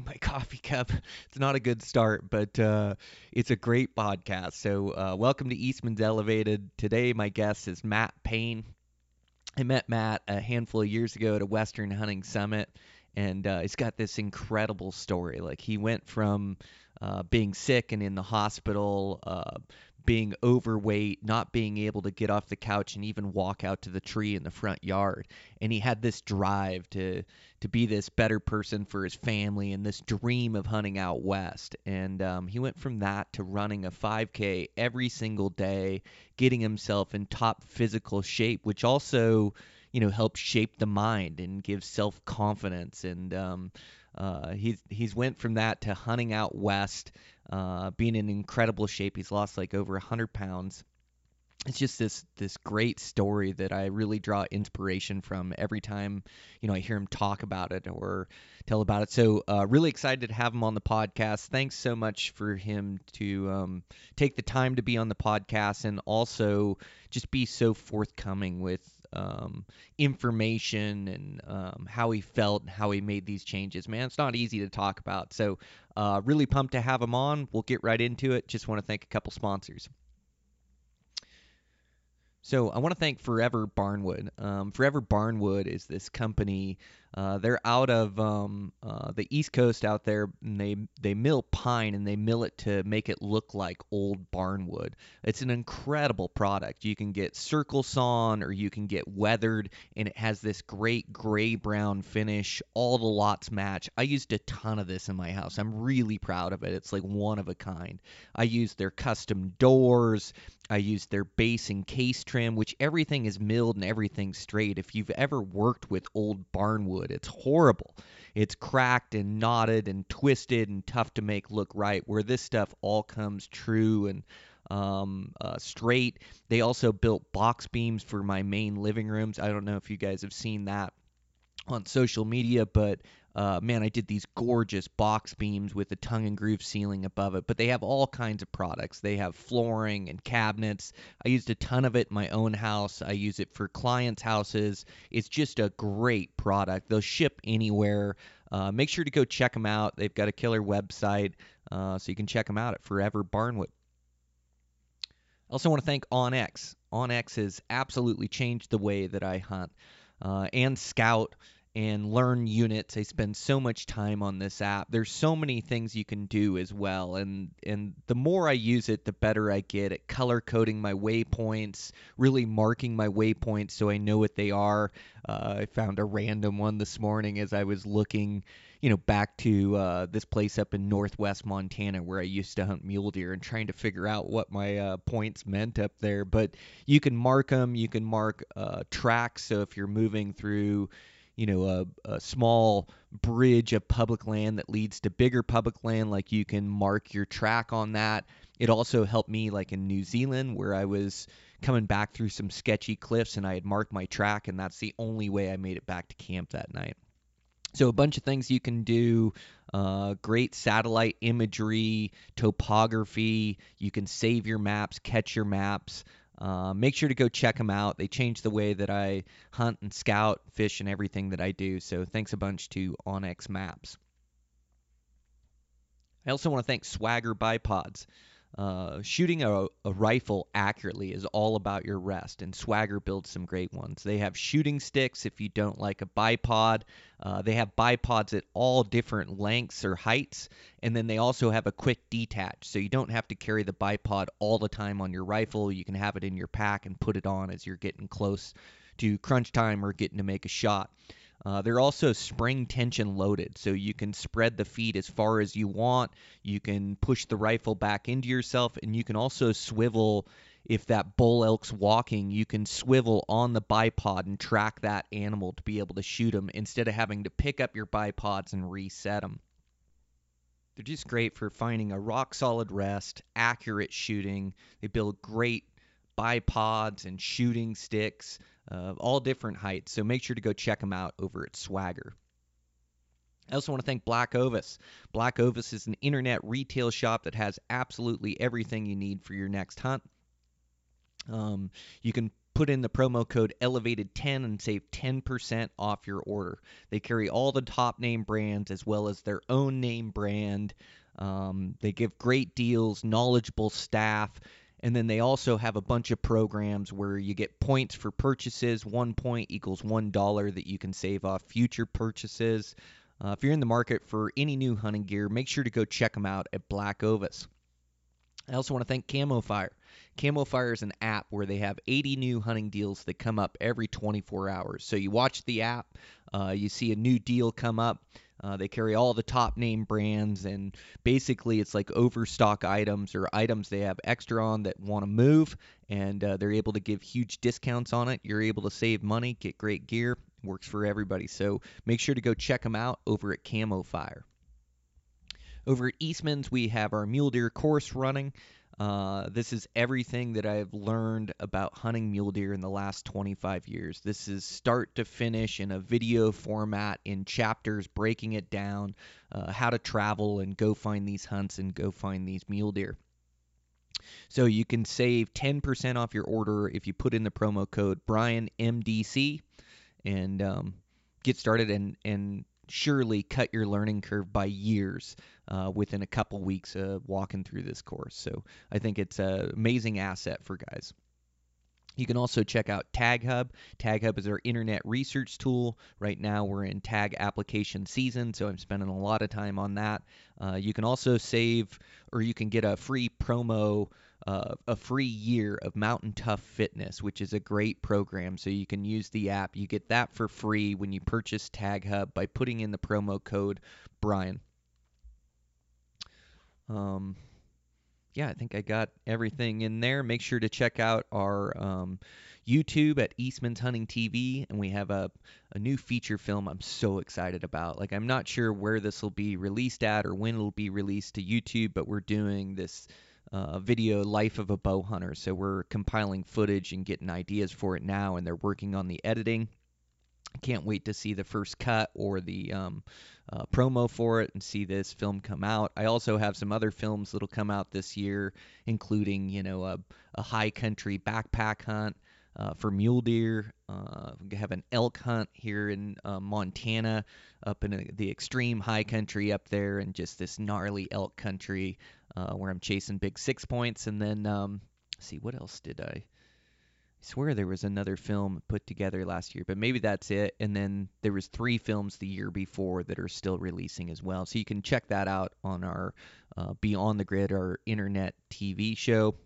my coffee cup. It's not a good start, but uh, it's a great podcast. So, uh, welcome to Eastman's Elevated. Today, my guest is Matt Payne. I met Matt a handful of years ago at a Western Hunting Summit, and uh, he's got this incredible story. Like, he went from uh, being sick and in the hospital, uh, being overweight, not being able to get off the couch and even walk out to the tree in the front yard. And he had this drive to to be this better person for his family and this dream of hunting out west. And um, he went from that to running a 5K every single day, getting himself in top physical shape, which also you know helps shape the mind and gives self confidence and um, uh, he's he's went from that to hunting out west, uh, being in incredible shape. He's lost like over 100 pounds. It's just this this great story that I really draw inspiration from every time you know I hear him talk about it or tell about it. So uh, really excited to have him on the podcast. Thanks so much for him to um, take the time to be on the podcast and also just be so forthcoming with um, information and um, how he felt and how he made these changes. Man, it's not easy to talk about. So, uh, really pumped to have him on. We'll get right into it. Just want to thank a couple sponsors. So I want to thank Forever Barnwood. Um, Forever Barnwood is this company. Uh, they're out of um, uh, the East Coast out there, and they they mill pine and they mill it to make it look like old barnwood. It's an incredible product. You can get circle sawn or you can get weathered, and it has this great gray brown finish. All the lots match. I used a ton of this in my house. I'm really proud of it. It's like one of a kind. I used their custom doors. I used their base and case trim, which everything is milled and everything's straight. If you've ever worked with old barnwood, it's horrible. It's cracked and knotted and twisted and tough to make look right. Where this stuff all comes true and um, uh, straight. They also built box beams for my main living rooms. I don't know if you guys have seen that on social media, but uh, man, I did these gorgeous box beams with a tongue and groove ceiling above it. But they have all kinds of products. They have flooring and cabinets. I used a ton of it in my own house. I use it for clients' houses. It's just a great product. They'll ship anywhere. Uh, make sure to go check them out. They've got a killer website, uh, so you can check them out at Forever Barnwood. I also want to thank OnX. OnX has absolutely changed the way that I hunt uh, and scout and learn units. I spend so much time on this app. There's so many things you can do as well, and and the more I use it, the better I get at color coding my waypoints, really marking my waypoints so I know what they are. Uh, I found a random one this morning as I was looking, you know, back to uh, this place up in northwest Montana where I used to hunt mule deer and trying to figure out what my uh, points meant up there. But you can mark them. You can mark uh, tracks. So if you're moving through you know a, a small bridge of public land that leads to bigger public land like you can mark your track on that. It also helped me like in new zealand where i was coming back through some sketchy cliffs and i had marked my track and that's the only way i made it back to camp that night. So a bunch of things you can do uh, great satellite imagery topography you can save your maps catch your maps uh, make sure to go check them out. They changed the way that I hunt and scout, fish, and everything that I do. So thanks a bunch to OnX Maps. I also want to thank Swagger Bipods. Uh, shooting a, a, rifle accurately is all about your rest, and Swagger builds some great ones. They have shooting sticks if you don't like a bipod. Uh, they have bipods at all different lengths or heights, and then they also have a quick detach, so you don't have to carry the bipod all the time on your rifle. You can have it in your pack and put it on as you're getting close to crunch time or getting to make a shot. Uh, they're also spring tension loaded, so you can spread the feet as far as you want. You can push the rifle back into yourself, and you can also swivel. If that bull elk's walking, you can swivel on the bipod and track that animal to be able to shoot them instead of having to pick up your bipods and reset them. they're just great for finding a rock solid rest, accurate shooting. They build great bipods and shooting sticks of all different heights. So make sure to go check them out over at Swagger. I also want to thank Black Ovis. Black Ovis is an internet retail shop that has absolutely everything you need for your next hunt. Um, you can put in the promo code elevated10 and save 10% off your order. They carry all the top name brands as well as their own name brand. Um, they give great deals, knowledgeable staff, and then they also have a bunch of programs where you get points for purchases. One point equals one dollar that you can save off future purchases. Uh, if you're in the market for any new hunting gear, make sure to go check them out at Black Ovis. I also want to thank Camo Fire. Camo Fire is an app where they have 80 new hunting deals that come up every 24 hours. So you watch the app, uh, you see a new deal come up. Uh, they carry all the top name brands, and basically it's like overstock items or items they have extra on that want to move, and uh, they're able to give huge discounts on it. You're able to save money, get great gear. Works for everybody. So make sure to go check them out over at Camo Fire. Over at Eastman's, we have our mule deer course running. Uh, this is everything that I've learned about hunting mule deer in the last 25 years. This is start to finish in a video format in chapters, breaking it down, uh, how to travel and go find these hunts and go find these mule deer. So you can save 10% off your order if you put in the promo code Brian MDC and um, get started and and surely cut your learning curve by years uh, within a couple weeks of walking through this course. So I think it's an amazing asset for guys. You can also check out TagHub. TagHub is our internet research tool. Right now, we're in tag application season, so I'm spending a lot of time on that. Uh, you can also save, or you can get a free promo uh, a free year of Mountain Tough Fitness, which is a great program. So you can use the app. You get that for free when you purchase Tag Hub by putting in the promo code Brian. Um, yeah, I think I got everything in there. Make sure to check out our um, YouTube at Eastman's Hunting TV, and we have a, a new feature film I'm so excited about. Like, I'm not sure where this will be released at or when it'll be released to YouTube, but we're doing this uh, video life of a bow hunter. So we're compiling footage and getting ideas for it now, and they're working on the editing. Can't wait to see the first cut or the um, uh, promo for it and see this film come out. I also have some other films that'll come out this year, including you know a, a high country backpack hunt. Uh, for mule deer. Uh, we have an elk hunt here in uh, Montana, up in a, the extreme high country up there, and just this gnarly elk country uh, where I'm chasing big six points. And then, um, see, what else did I? I swear there was another film put together last year, but maybe that's it. And then there was three films the year before that are still releasing as well. So you can check that out on our uh, Beyond the Grid, our internet TV show.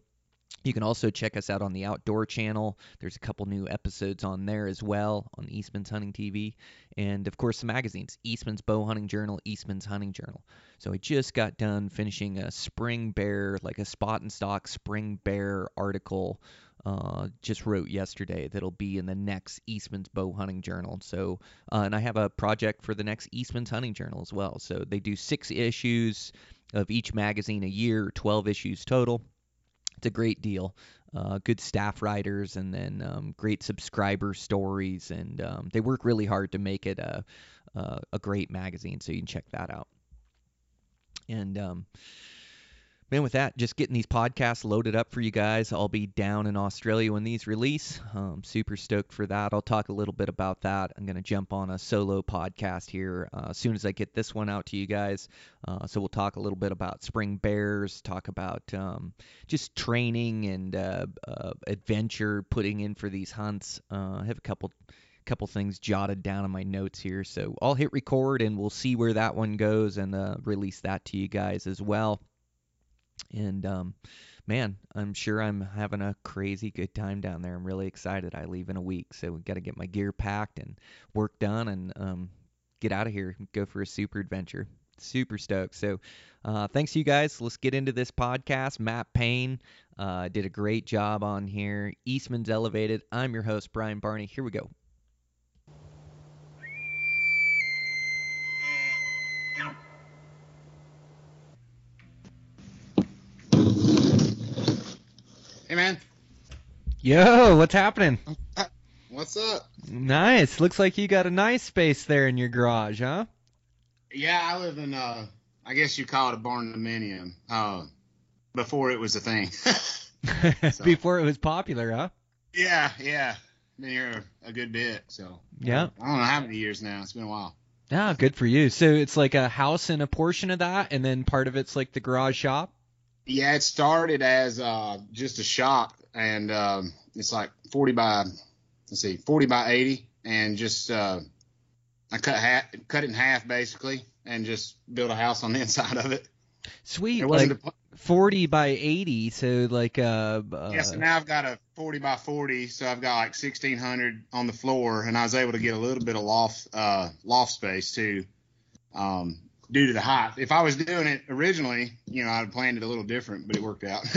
You can also check us out on the Outdoor Channel. There's a couple new episodes on there as well on Eastman's Hunting TV. And of course, the magazines Eastman's Bow Hunting Journal, Eastman's Hunting Journal. So I just got done finishing a spring bear, like a spot and stock spring bear article. Uh, just wrote yesterday that'll be in the next Eastman's Bow Hunting Journal. So, uh, and I have a project for the next Eastman's Hunting Journal as well. So they do six issues of each magazine a year, 12 issues total it's a great deal. Uh, good staff writers and then um, great subscriber stories, and um, they work really hard to make it a, a, a great magazine. So you can check that out. And um, man, with that, just getting these podcasts loaded up for you guys. I'll be down in Australia when these release. I'm super stoked for that. I'll talk a little bit about that. I'm going to jump on a solo podcast here uh, as soon as I get this one out to you guys. Uh, so we'll talk a little bit about spring bears, talk about um, just training and uh, uh adventure putting in for these hunts. Uh, I have a couple couple things jotted down in my notes here. So I'll hit record and we'll see where that one goes and uh, release that to you guys as well. And um, man, I'm sure I'm having a crazy good time down there. I'm really excited. I leave in a week, so we got to get my gear packed and work done and um, get out of here. and Go for a super adventure. Super stoked. So, uh, thanks you guys. Let's get into this podcast. Matt Payne uh, did a great job on here. Eastman's Elevated. I'm your host, Brian Barney. Here we go. Man. Yo, what's happening? What's up? Nice. Looks like you got a nice space there in your garage, huh? Yeah, I live in uh I guess you call it a barn dominium. Uh before it was a thing. So- Before it was popular, huh? yeah, yeah. Been here a good bit, so Yeah. I don't know how many years now. It's been a while. Ah, good for you. So it's like a house and a portion of that, and then part of it's like the garage shop. Yeah, it started as uh just a shop and um it's like forty by let's see, forty by eighty and just uh I cut half cut it in half basically and just built a house on the inside of it. Sweet, It like a 40 by 80. So like uh, uh Yeah, so now I've got a 40 by 40, so I've got like 1600 on the floor, and I was able to get a little bit of loft uh, loft space too, um, due to the height. If I was doing it originally, you know, I'd planned it a little different, but it worked out.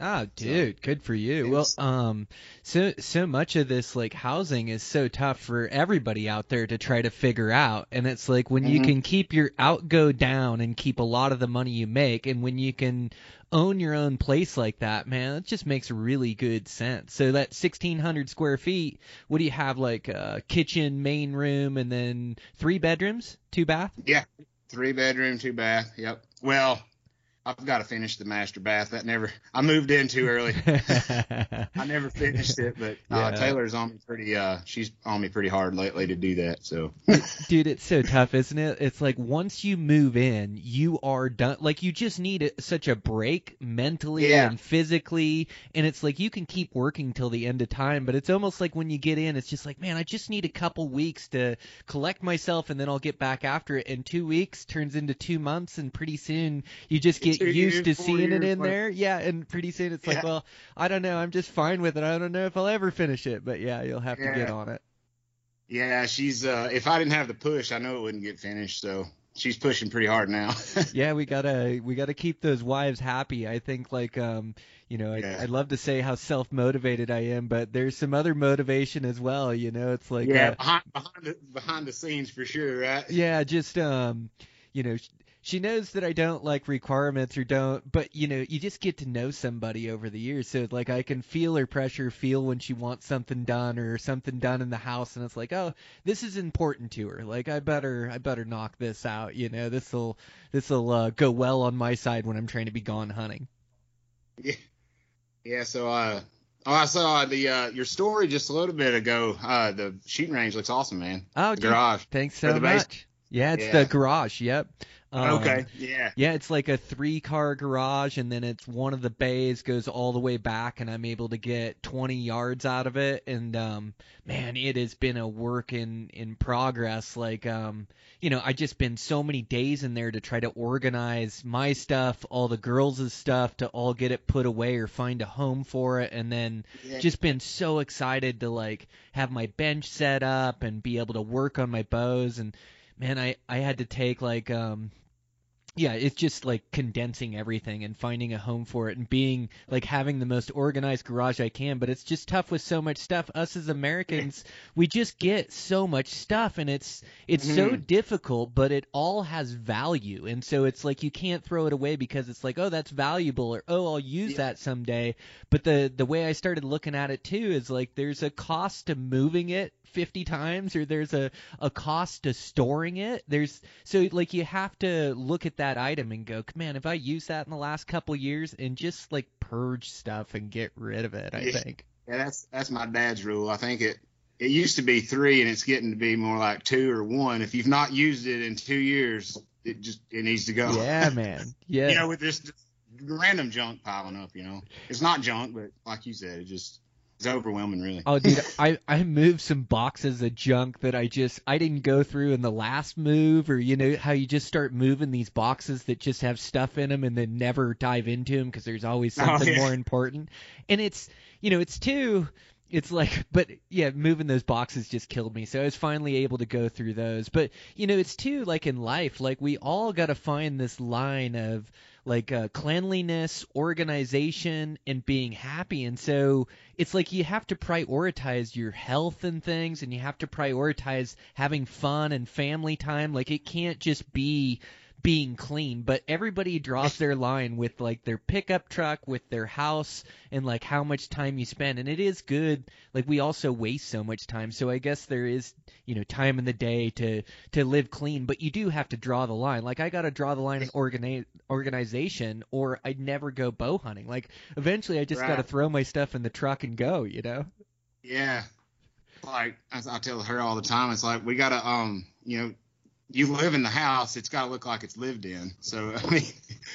Oh, dude, good for you. Well, um, so so much of this like housing is so tough for everybody out there to try to figure out, and it's like when you Mhm. can keep your outgo down and keep a lot of the money you make, and when you can own your own place like that, man, it just makes really good sense. So that 1600 square feet, what do you have like a kitchen, main room, and then three bedrooms, two bath? yeah, three bedroom, two bath. Yep. Well, I've got to finish the master bath. That never. I moved in too early. I never finished it, but uh, Yeah. Taylor's on me pretty. Uh, she's on me pretty hard lately to do that. So. Dude, it's so tough, isn't it? It's like once you move in, you are done. Like you just need a, such a break mentally Yeah. and physically, and it's like you can keep working till the end of time, but it's almost like when you get in, it's just like, man, I just need a couple weeks to collect myself, and then I'll get back after it. And two weeks turns into two months, and pretty soon you just get Used to seeing it in like- there. Yeah, and pretty soon it's like, well, I don't know, I'm just fine with it. I don't know if I'll ever finish it, but yeah, you'll have to get on it. Yeah, she's. uh If I didn't have the push, I know it wouldn't get finished. So she's pushing pretty hard now. yeah, we gotta we gotta keep those wives happy. I think like um you know I Yeah. I love to say how self motivated I am, but there's some other motivation as well. You know, it's like yeah, uh, behind behind the, behind the scenes for sure, right? yeah, just um you know. Sh- She knows that I don't like requirements or don't, but you know, you just get to know somebody over the years. So like I can feel her pressure, feel when she wants something done or something done in the house, and it's like, oh, this is important to her. Like I better, I better knock this out. You know, this will, this will uh, go well on my side when I'm trying to be gone hunting. Yeah. Yeah, So uh, oh, I saw the uh your story just a little bit ago. Uh, the shooting range looks awesome, man. Oh, The dude, garage. thanks so much. Yeah, it's Yeah. the garage. Yep. Um, okay. Yeah. Yeah, it's like a three car garage, and then it's one of the bays goes all the way back, and I'm able to get 20 yards out of it. And um, man, it has been a work in in progress. Like um, you know, I just been so many days in there to try to organize my stuff, all the girls' stuff, to all get it put away or find a home for it, and then Yeah. just been so excited to like have my bench set up and be able to work on my bows and man i i had to take like um yeah it's just like condensing everything and finding a home for it and being like having the most organized garage i can but it's just tough with so much stuff us as americans we just get so much stuff and it's it's so Mhm. difficult but it all has value and so it's like you can't throw it away because it's like oh that's valuable or oh i'll use Yeah. that someday but the the way I started looking at it too is like there's a cost to moving it 50 times or there's a a cost to storing it. There's so like you have to look at that item and go, man, if I use that in the last couple years and just like purge stuff and get rid of it, I Yeah. think. Yeah, that's that's my dad's rule. I think it it used to be three, and it's getting to be more like two or one. If you've not used it in two years, it just it needs to go. Yeah, man. Yeah. You know, with this random junk piling up. You know, it's not junk, but like you said, it just it's overwhelming, really. Oh, dude, I I moved some boxes of junk that I just I didn't go through in the last move, or you know how you just start moving these boxes that just have stuff in them and then never dive into them because there's always Oh, something yeah. more important, and it's you know it's too. It's like, but yeah, moving those boxes just killed me. So I was finally able to go through those. But you know, it's too like in life, like we all got to find this line of like uh, cleanliness, organization, and being happy. And so it's like you have to prioritize your health and things, and you have to prioritize having fun and family time. Like it can't just be being clean, but everybody draws their line with like their pickup truck, with their house, and like how much time you spend. And it is good. Like we also waste so much time, so I guess there is you know time in the day to to live clean, but you do have to draw the line. Like I got to draw the line in organi- organization, or I'd never go bow hunting. Like eventually, I just got to throw my stuff in the truck and go. You know. Yeah. Like I, I tell her all the time, it's like we gotta um, you know, you live in the house, it's gotta look like it's lived in. So I mean,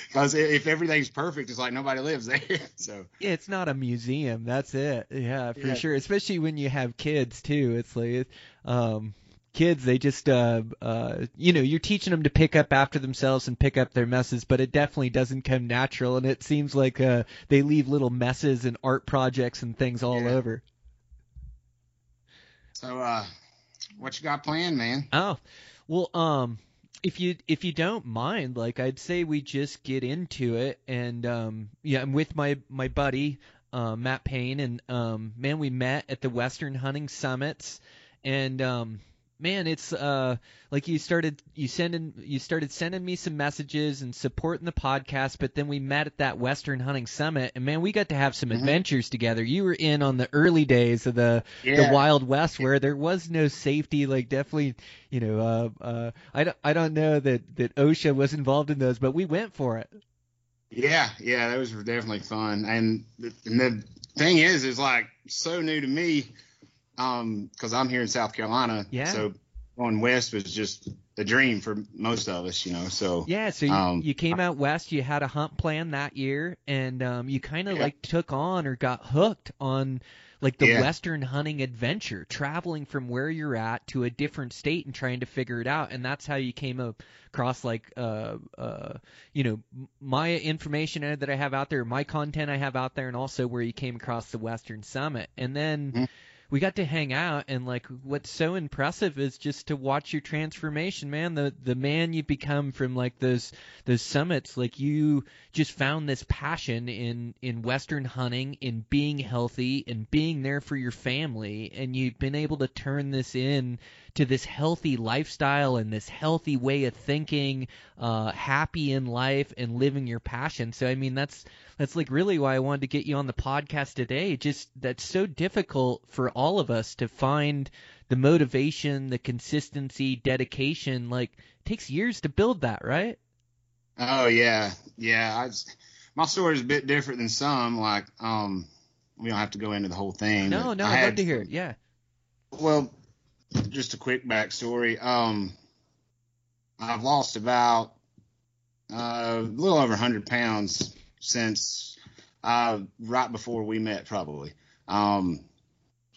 because if everything's perfect, it's like nobody lives there. So Yeah, it's not a museum. That's it. Yeah, for Yeah. sure. Especially when you have kids too. It's like, um, kids they just, uh, uh, you know, you're teaching them to pick up after themselves and pick up their messes, but it definitely doesn't come natural. And it seems like uh, they leave little messes and art projects and things all Yeah. over. so uh, what you got planned, man? Oh, well, um, if you if you don't mind, like I'd say we just get into it, and um, yeah, I'm with my my buddy uh, Matt Payne, and um, man, we met at the Western Hunting Summits, and um, man, it's uh like you started you sending you started sending me some messages and supporting the podcast, but then we met at that Western Hunting Summit, and man, we got to have some Mhm. adventures together. You were in on the early days of the Yeah. the Wild West where there was no safety. Like definitely, you know, uh, uh, I don't, I don't know that that OSHA was involved in those, but we went for it. Yeah, yeah, that was definitely fun. And the, and the thing is, is like so new to me, um, because I'm here in South Carolina. Yeah. So going west was just a dream for most of us, you know. So Yeah, so you, Um, you came out west, you had a hunt plan that year, and um, you kind of Yeah. like took on or got hooked on like the Yeah. western hunting adventure, traveling from where you're at to a different state and trying to figure it out, and that's how you came across like uh uh you know my information that I have out there, my content I have out there, and also where you came across the Western Summit, and then. Mhm. We got to hang out, and like, what's so impressive is just to watch your transformation, man. The the man you become from like those those summits like you just found this passion in in western hunting in being healthy and being there for your family and you've been able to turn this in to this healthy lifestyle and this healthy way of thinking uh happy in life and living your passion so i mean that's that's like really why i wanted to get you on the podcast today just that's so difficult for all of us to find the motivation the consistency dedication like it takes years to build that right Oh yeah, yeah. I my story is a bit different than some. Like, um, we don't have to go into the whole thing. no no I i'd love to hear it yeah Well, just a quick backstory. Um, I've lost about uh, a little over 100 pounds since uh, right before we met, probably. Um,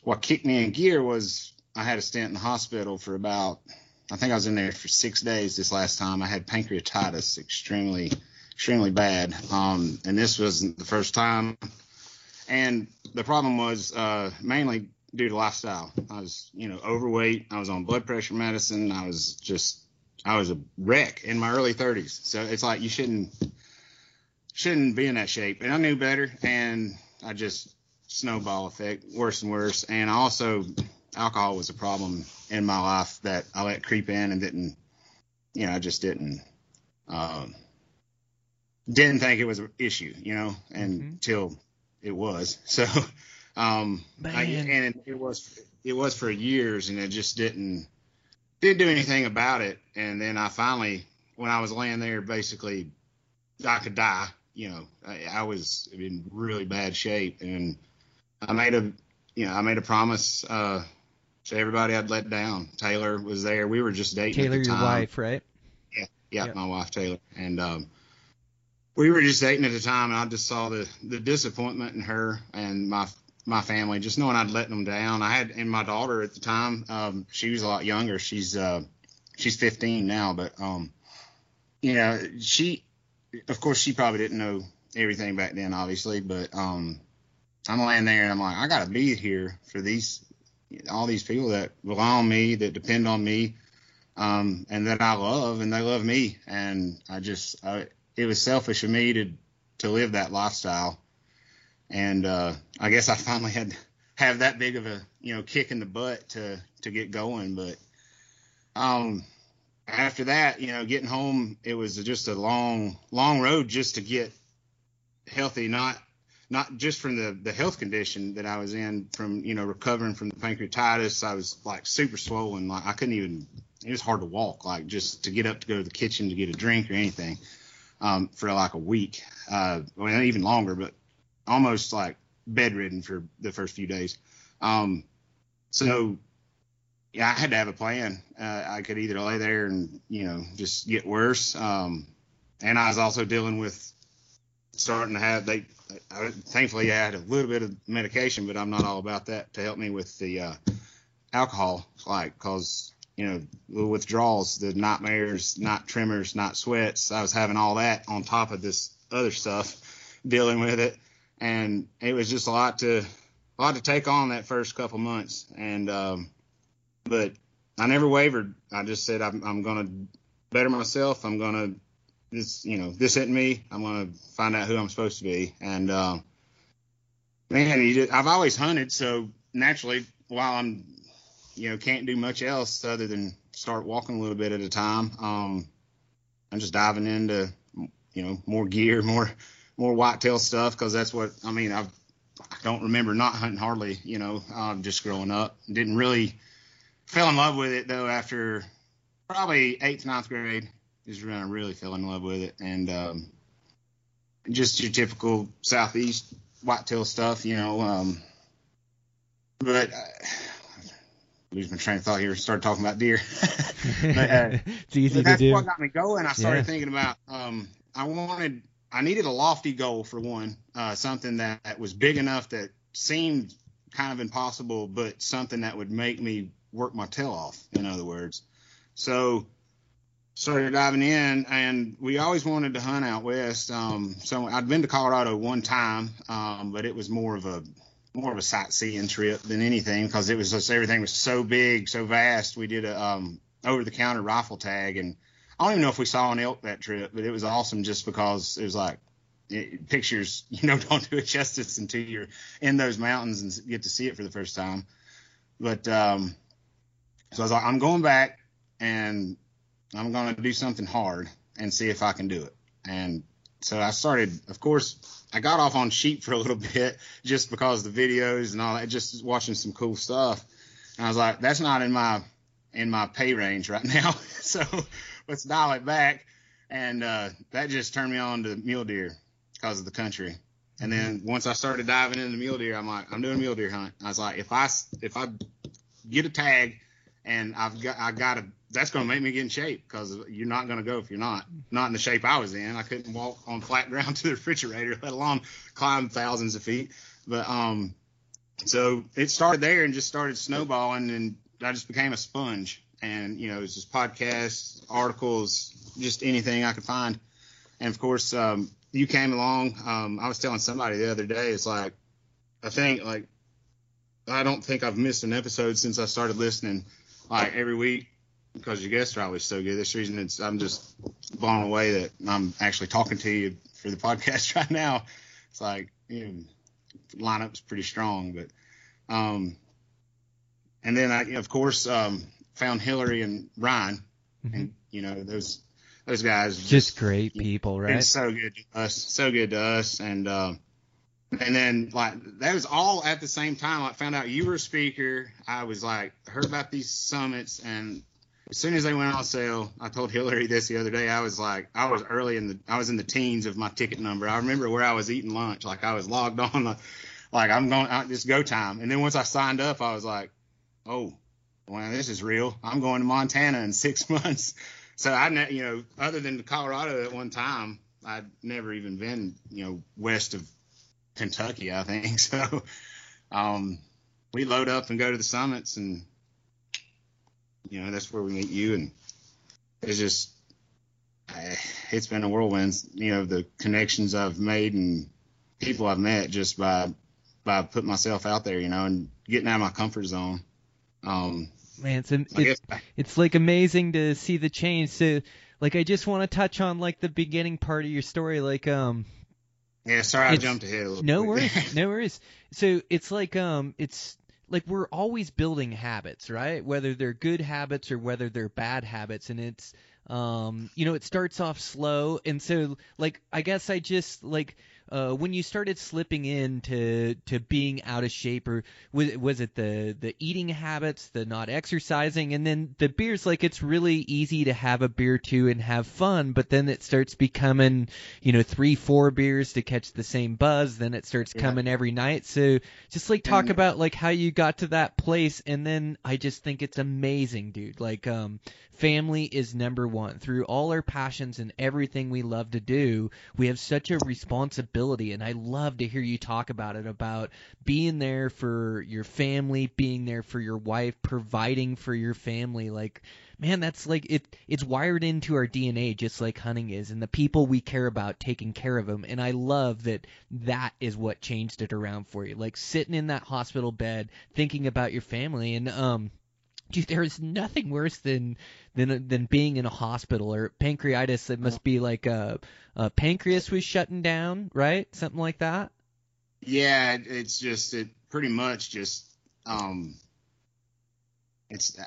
what kicked me in gear was I had a stint in the hospital for about, I think I was in there for six days this last time. I had pancreatitis, extremely, extremely bad. Um, and this wasn't the first time. And the problem was uh, mainly due to lifestyle. I was, you know, overweight. I was on blood pressure medicine. I was just, I was a wreck in my early 30s. So it's like you shouldn't, shouldn't be in that shape. And I knew better, and I just snowball effect, worse and worse. And also, alcohol was a problem in my life that I let creep in and didn't, you know, I just didn't, um, didn't think it was an issue, you know, Mhm. until it was. So, um, I, and it was it was for years, and it just didn't didn't do anything about it. And then I finally, when I was laying there, basically, I could die. You know, I, I was in really bad shape, and I made a, you know, I made a promise uh, to everybody I'd let down. Taylor was there. We were just dating. taylor at the your wife right Yeah, Yeah. my wife Taylor, and um, we were just dating at the time, and I just saw the the disappointment in her and my my family, just knowing I'd let them down. I had and my daughter at the time, um, she was a lot younger. She's uh, she's 15 now, but um, you know, she, of course, she probably didn't know everything back then, obviously, but um, I'm laying there and I'm like, I gotta be here for these all these people that rely on me, that depend on me um, and that I love, and they love me. And I just, I, it was selfish of me to to live that lifestyle. And uh, I guess I finally had have that big of a you know kick in the butt to to get going. But um, after that, you know, getting home, it was just a long, long road just to get healthy. Not not just from the the health condition that I was in, from you know recovering from the pancreatitis. I was like super swollen. Like I couldn't even. It was hard to walk. Like just to get up to go to the kitchen to get a drink or anything. Um, for like a week, uh, well, even longer, but almost like bedridden for the first few days. Um, so yeah, I had to have a plan. Uh, I could either lay there and you know just get worse, um, and I was also dealing with starting to have they. I, thankfully, I had a little bit of medication, but I'm not all about that to help me with the uh, alcohol, like cause you know the withdrawals, the nightmares, night tremors, night sweats. I was having all that on top of this other stuff, dealing with it, and it was just a lot to a lot to take on that first couple months, and um, but I never wavered. I just said I'm, I'm to better myself. I'm to this, you know, this isn't me. I'm to find out who I'm supposed to be. And uh, man, just, I've always hunted, so naturally, while I'm, you know, can't do much else other than start walking a little bit at a time. Um, I'm just diving into, you know, more gear, more more whitetail stuff because that's what I mean. I've I don't remember not hunting hardly, you know, um, just growing up. Didn't really fell in love with it though after probably eighth, ninth grade is when I really fell in love with it. And um, just your typical southeast whitetail stuff, you know. Um, but I, lose my train of thought here. Started talking about deer. but, uh, it's easy that's to do. what got me going. I started Yeah. thinking about. Um, I wanted. I needed a lofty goal for one, uh, something that, that was big enough that seemed kind of impossible, but something that would make me work my tail off. In other words, so started diving in, and we always wanted to hunt out west. Um, so I'd been to Colorado one time, um, but it was more of a more of a sightseeing trip than anything because it was just everything was so big, so vast. We did a um, over the counter rifle tag, and I don't even know if we saw an elk that trip, but it was awesome just because it was like it, pictures, you know, don't do it justice until you're in those mountains and get to see it for the first time. But um, so I was like, I'm going back and I'm going to do something hard and see if I can do it. And so I started, of course, I got off on sheep for a little bit just because the videos and all that, just watching some cool stuff. And I was like, that's not in my in my pay range right now. so let's dial it back. And uh, that just turned me on to mule deer because of the country. And then once I started diving into mule deer, I'm like, I'm doing mule deer hunt. I was like, if I if I get a tag and I've got I got to that's going to make me get in shape because you're not going to go if you're not not in the shape I was in. I couldn't walk on flat ground to the refrigerator, let alone climb thousands of feet. But um, so it started there and just started snowballing, and I just became a sponge. And you know, it was just podcasts, articles, just anything I could find. And of course, um, you came along. Um, I was telling somebody the other day, it's like I think like I don't think I've missed an episode since I started listening like every week because your guests are always so good. This reason it's I'm just blown away that I'm actually talking to you for the podcast right now. It's like you know, lineup's pretty strong, but um, and then I of course um found Hillary and Ryan, and you know those those guys Just great people, right? so good to us, so good to us, and um, and then like that was all at the same time. I found out you were a speaker. I was like heard about these summits, and as soon as they went on sale, I told Hillary this the other day. I was like, I was early in the, I was in the teens of my ticket number. I remember where I was eating lunch, like I was logged on, like, like I'm going, uh, it's go time. And then once I signed up, I was like, oh, well, this is real. I'm going to Montana in six months. So I, ne- you know, other than Colorado at one time, I'd never even been, you know, west of Kentucky, I think. So, um, we load up and go to the summits and, you know, that's where we meet you. And it's just, eh, it's been a whirlwind, you know, the connections I've made and people I've met just by, by putting myself out there, you know, and getting out of my comfort zone. Um, Man, it's, it's it's like amazing to see the change. So, like, I just want to touch on like the beginning part of your story. Like, um, Yeah, sorry I jumped ahead a little. no quick. worries, no worries. So it's like um, it's like we're always building habits, right? Whether they're good habits or whether they're bad habits, and it's um, you know, it starts off slow, and so like I guess I just like uh, when you started slipping into to being out of shape, or was, was it the the eating habits, the not exercising, and then the beers? Like it's really easy to have a beer too and have fun, but then it starts becoming, you know, three, four beers to catch the same buzz. Then it starts Yeah. coming every night. So just like talk And- about like how you got to that place, and then I just think it's amazing, dude. Like um, family is number one through all our passions and everything we love to do we have such a responsibility and i love to hear you talk about it about being there for your family being there for your wife providing for your family. Like man that's like it it's wired into our dna just like hunting is and the people we care about taking care of them and i love that that is what changed it around for you. Like sitting in that hospital bed thinking about your family and um Dude, there is nothing worse than than than being in a hospital or pancreatitis. It must be like a, uh pancreas was shutting down, right? Something like that. Yeah, it, it's just it pretty much just um it's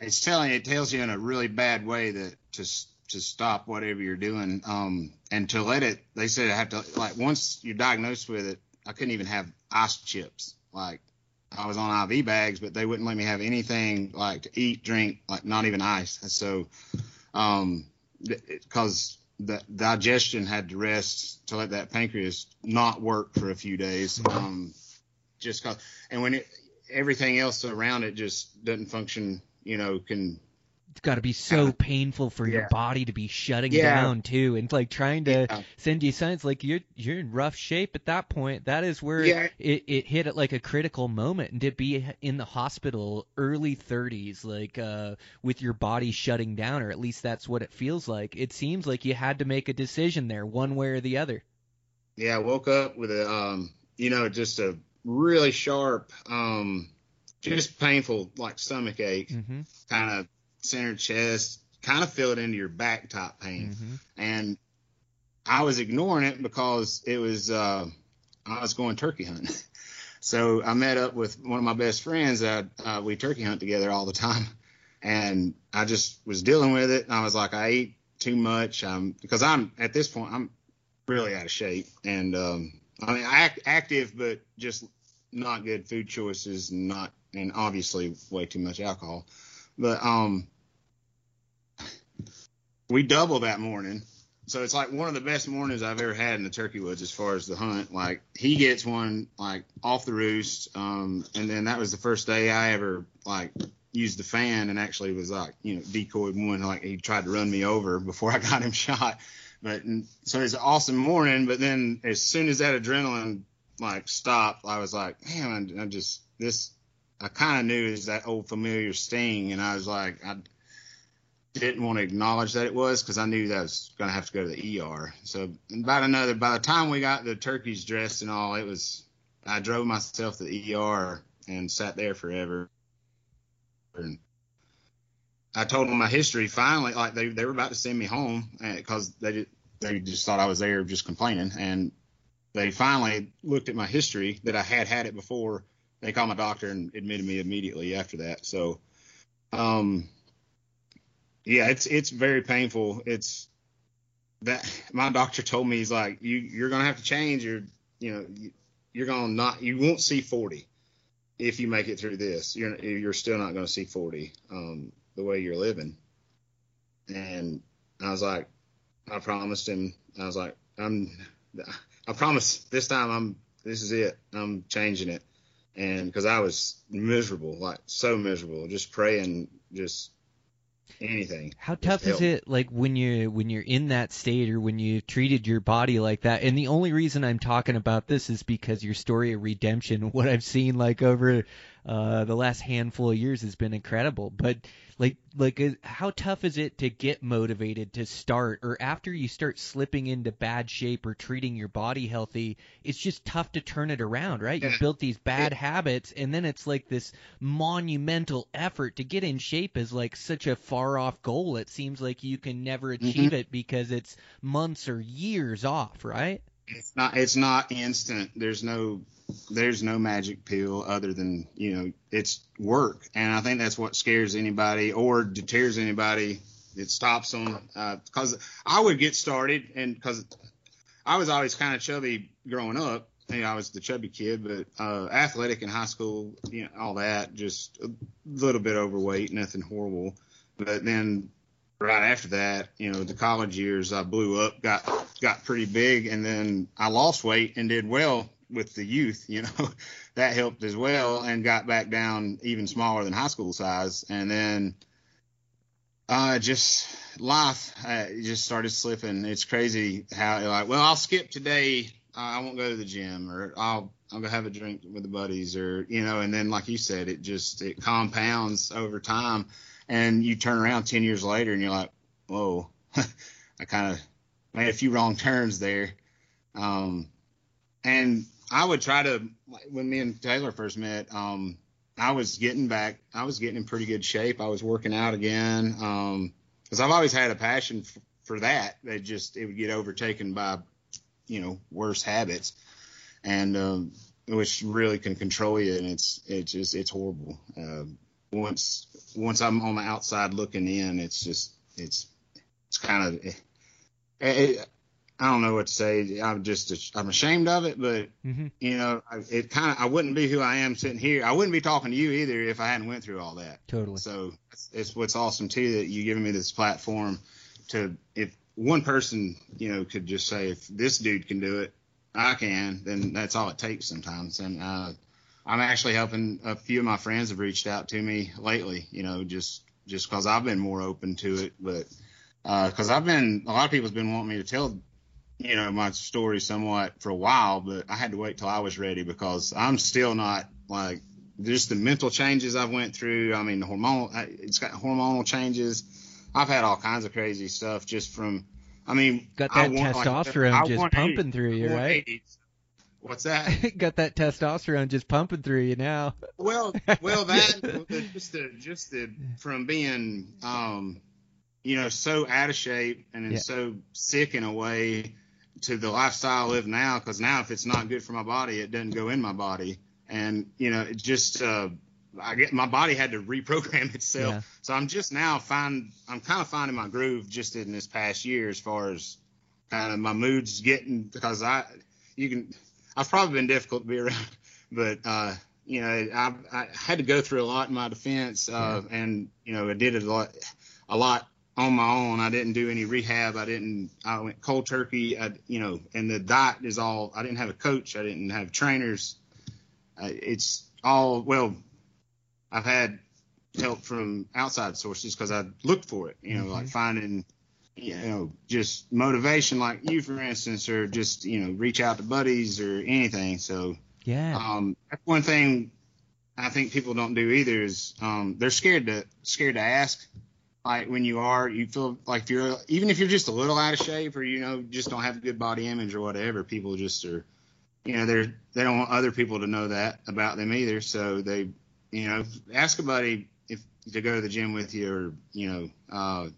it's telling it tells you in a really bad way that to to stop whatever you're doing um and to let it they said I have to like once you're diagnosed with it I couldn't even have ice chips like I was on IV bags but they wouldn't let me have anything like to eat drink like not even ice so um because the digestion had to rest to let that pancreas not work for a few days. Um, just cause, and when it, everything else around it just doesn't function, you know, can, It's got to be so painful for your Yeah. body to be shutting Yeah. down too, and like trying to send you signs like you're you're in rough shape at that point. That is where Yeah. it it hit at like a critical moment, and to be in the hospital early 30s, like uh with your body shutting down, or at least that's what it feels like. It seems like you had to make a decision there, one way or the other. yeah, I woke up with a, um, you know, just a really sharp, um, just painful, like stomach ache, Mm-hmm. kind of center chest, kind of feel it into your back top pain. Mm-hmm. and I was ignoring it because it was uh, I was going turkey hunting. So I met up with one of my best friends that uh, we turkey hunt together all the time, and I just was dealing with it. And I was like, I ate too much um, because I'm at this point I'm really out of shape, and um, I mean act, active, but just not good food choices, and not and obviously way too much alcohol. But um, we double that morning. So it's like one of the best mornings I've ever had in the turkey woods as far as the hunt. Like he gets one like off the roost, um, and then that was the first day I ever like used the fan and actually was like you know decoyed one like he tried to run me over before I got him shot. But so it's an awesome morning. But then as soon as that adrenaline like stopped, I was like, man, I just this I kind of knew it was that old familiar sting, and I was like, I didn't want to acknowledge that it was because I knew that I was going to have to go to the ER. So about another, by the time we got the turkeys dressed and all, it was, I drove myself to the ER and sat there forever. And I told them my history finally, like they, they were about to send me home because they, did- they just thought I was there just complaining. And they finally looked at my history that I had had it before. They called my doctor and admitted me immediately after that. So, um, yeah, it's it's very painful. It's that my doctor told me he's like you you're gonna have to change your you know you, you're gonna not you won't see 40 if you make it through this. You're you're still not gonna see 40 um, the way you're living. And I was like, I promised him. I was like, I'm I promise this time I'm this is it. I'm changing it. And because I was miserable, like so miserable, just praying, just anything. How tough is it like when you when you're in that state or when you treated your body like that? And the only reason I'm talking about this is because your story of redemption, what I've seen like over uh the last handful of years has been incredible. But like like uh, how tough is it to get motivated to start or after you start slipping into bad shape or treating your body healthy, it's just tough to turn it around, right? You built these bad habits and then it's like this monumental effort to get in shape is like such a far off goal. It seems like you can never achieve it because it's months or years off, right? It's not it's not instant. There's no there's no magic pill other than you know it's work, and I think that's what scares anybody or deters anybody. It stops them because I would get started, and because I was always kind of chubby growing up. You know, I was the chubby kid, but uh, athletic in high school, you know, all that, just a little bit overweight, nothing horrible. But then right after that, you know, the college years, I blew up, got got pretty big, and then I lost weight and did well with the youth. You know, that helped as well, and got back down even smaller than high school size, and then uh, just life uh, just started slipping. It's crazy how like, well, I'll skip today. I won't go to the gym, or I'll I'll go have a drink with the buddies, or you know, and then like you said, it just it compounds over time, and you turn around ten years later, and you're like, whoa, I kind of made a few wrong turns there, um, and I would try to when me and Taylor first met, um, I was getting back, I was getting in pretty good shape. I was working out again, um, because I've always had a passion f- for that. It just it would get overtaken by you know worse habits and um, which really can control you and it's it's just it's horrible uh, once once i'm on the outside looking in it's just it's it's kind of it, it, i don't know what to say i'm just i'm ashamed of it but Mm-hmm. you know I, it kind of i wouldn't be who i am sitting here i wouldn't be talking to you either if i hadn't went through all that Totally. so it's, it's what's awesome too that you giving me this platform to if one person you know could just say if this dude can do it, I can. Then that's all it takes sometimes. And uh, I'm actually helping a few of my friends have reached out to me lately. You know, just just because I've been more open to it, but uh, because I've been a lot of people's been wanting me to tell you know my story somewhat for a while, but I had to wait till I was ready because I'm still not like just the mental changes I've went through. I mean, the hormonal, it's got hormonal changes. I've had all kinds of crazy stuff just from. I mean, Got I that want, testosterone I just want pumping through you, right? eight. What's that? Got that testosterone just pumping through you now. Well, well, that just the just the from being, um, you know, so out of shape and Yeah. so sick in a way to the lifestyle I live now. Because now, if it's not good for my body, it doesn't go in my body, and you know, it just uh, I get my body had to reprogram itself. Yeah. So I'm just now find I'm kind of finding my groove just in this past year as far as kind of my moods getting because I you can I've probably been difficult to be around, but uh, you know I, I had to go through a lot in my defense, uh, and you know I did it a lot, a lot on my own. I didn't do any rehab. I didn't. I went cold turkey. I, you know, and the diet is all. I didn't have a coach. I didn't have trainers. Uh, it's all well. I've had help from outside sources because I looked for it. You know, like finding you know, just motivation like you, for instance, or just, you know, reach out to buddies or anything. So, Yeah. um, that's one thing I think people don't do either is, um, they're scared to, scared to ask. Like when you are, you feel like if you're, even if you're just a little out of shape or, you know, just don't have a good body image or whatever, people just are, you know, they're, they don't want other people to know that about them either. So they, you know, ask a buddy if to go to the gym with you or, you know, uh,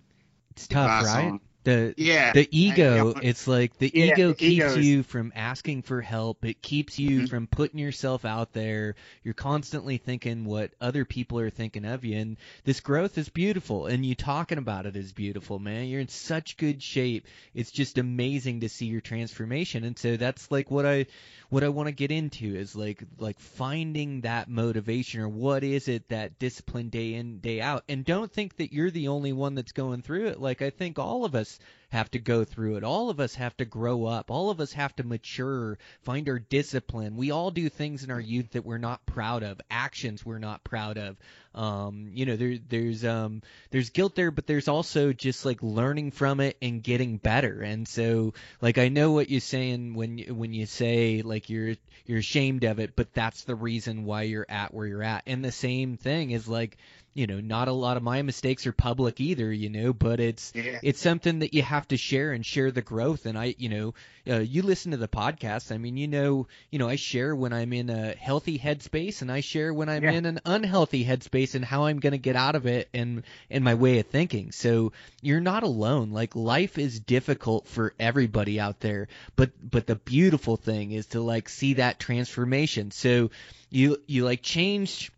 It's tough, right? on- The yeah. the ego, it's like the Yeah, ego the keeps you from asking for help. It keeps you Mhm. from putting yourself out there. You're constantly thinking what other people are thinking of you. And this growth is beautiful. And you talking about it is beautiful, man. You're in such good shape. It's just amazing to see your transformation. And so that's like what I what I want to get into is like like finding that motivation or what is it that discipline day in day out. And don't think that you're the only one that's going through it. Like I think all of us this have to go through it. All of us have to grow up. All of us have to mature, find our discipline. We all do things in our youth that we're not proud of, actions we're not proud of. Um, you know, there there's um there's guilt there, but there's also just like learning from it and getting better. And so like I know what you're saying when you, when you say like you're you're ashamed of it, but that's the reason why you're at where you're at. And the same thing is like you know, not a lot of my mistakes are public either, you know, but it's Yeah. it's something that you have have to share and share the growth. And I, you know, uh, you listen to the podcast. I mean, you know, you know, I share when I'm in a healthy headspace, and I share when I'm Yeah. in an unhealthy headspace, and how I'm going to get out of it, and and my way of thinking. So you're not alone. Like life is difficult for everybody out there, but but the beautiful thing is to like see that transformation. So you you like changed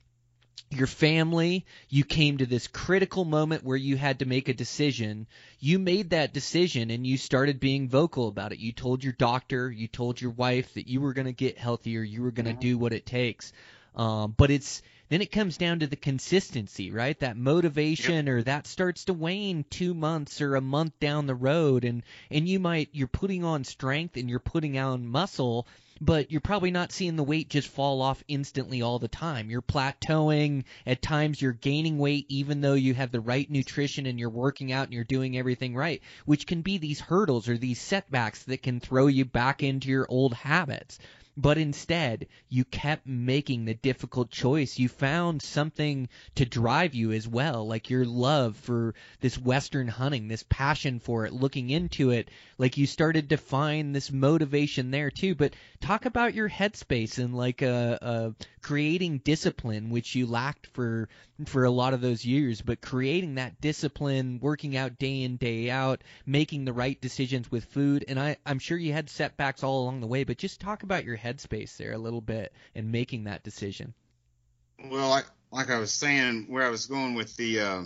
your family, you came to this critical moment where you had to make a decision. You made that decision and you started being vocal about it. You told your doctor, you told your wife that you were going to get healthier, you were going to do what it takes. Um, but it's then it comes down to the consistency, right? That motivation or that starts to wane two months or a month down the road, and and you might you're putting on strength and you're putting on muscle, but you're probably not seeing the weight just fall off instantly all the time. You're plateauing. At times you're gaining weight even though you have the right nutrition and you're working out and you're doing everything right, which can be these hurdles or these setbacks that can throw you back into your old habits. But instead, you kept making the difficult choice. You found something to drive you as well, like your love for this Western hunting, this passion for it, looking into it. Like you started to find this motivation there too. But talk about your headspace and like uh, uh, creating discipline, which you lacked for for a lot of those years. But creating that discipline, working out day in day out, making the right decisions with food. And I I'm sure you had setbacks all along the way. But just talk about your headspace there a little bit and making that decision. Well, like like I was saying, where I was going with the uh,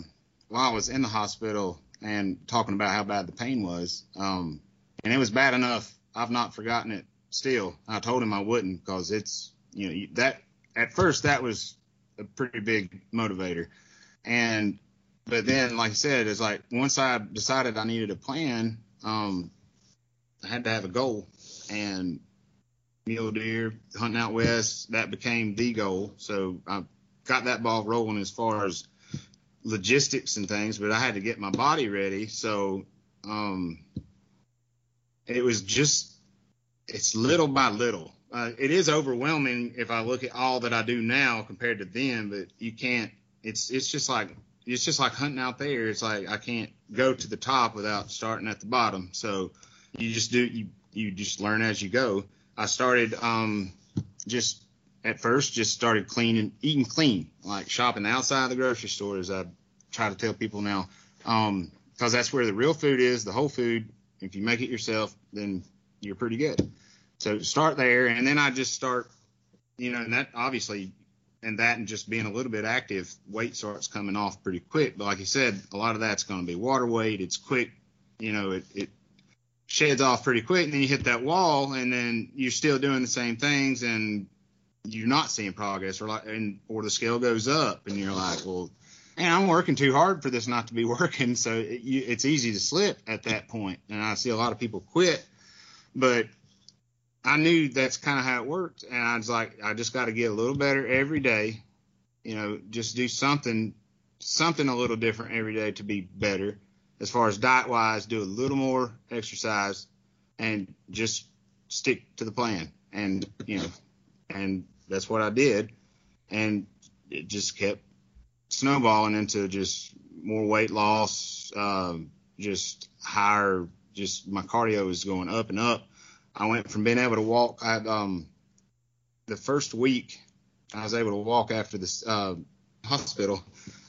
while I was in the hospital and talking about how bad the pain was, um, and it was bad enough. I've not forgotten it. Still, I told him I wouldn't because it's you know that at first that was a pretty big motivator, and but then like I said, it's like once I decided I needed a plan, um, I had to have a goal, and mule deer, hunting out west, that became the goal. So I got that ball rolling as far as logistics and things, but I had to get my body ready. So um, it was just, it's little by little. Uh, it is overwhelming if I look at all that I do now compared to then, but you can't, it's, it's just like, it's just like hunting out there. It's like I can't go to the top without starting at the bottom. So you just do, you, you just learn as you go. I started um, just at first just started cleaning, eating clean, like shopping outside the grocery store, as I try to tell people now, because that's where the real food is, the whole food. If you make it yourself, then you're pretty good. So start there, and then I just start, you know, and that obviously, and that and just being a little bit active, weight starts coming off pretty quick. But like you said, a lot of that's going to be water weight. It's quick, you know, it, it sheds off pretty quick, and then you hit that wall, and then you're still doing the same things, and you're not seeing progress, or like, and or the scale goes up, and you're like, well, man, I'm working too hard for this not to be working, so it, you, it's easy to slip at that point, and I see a lot of people quit, but I knew that's kind of how it worked, and I was like, I just got to get a little better every day, you know, just do something, something a little different every day to be better as far as diet wise, do a little more exercise and just stick to the plan. And, you know, and that's what I did. And it just kept snowballing into just more weight loss, um, just higher, just my cardio was going up and up. I went from being able to walk. I, um, the first week I was able to walk after this, uh, hospital.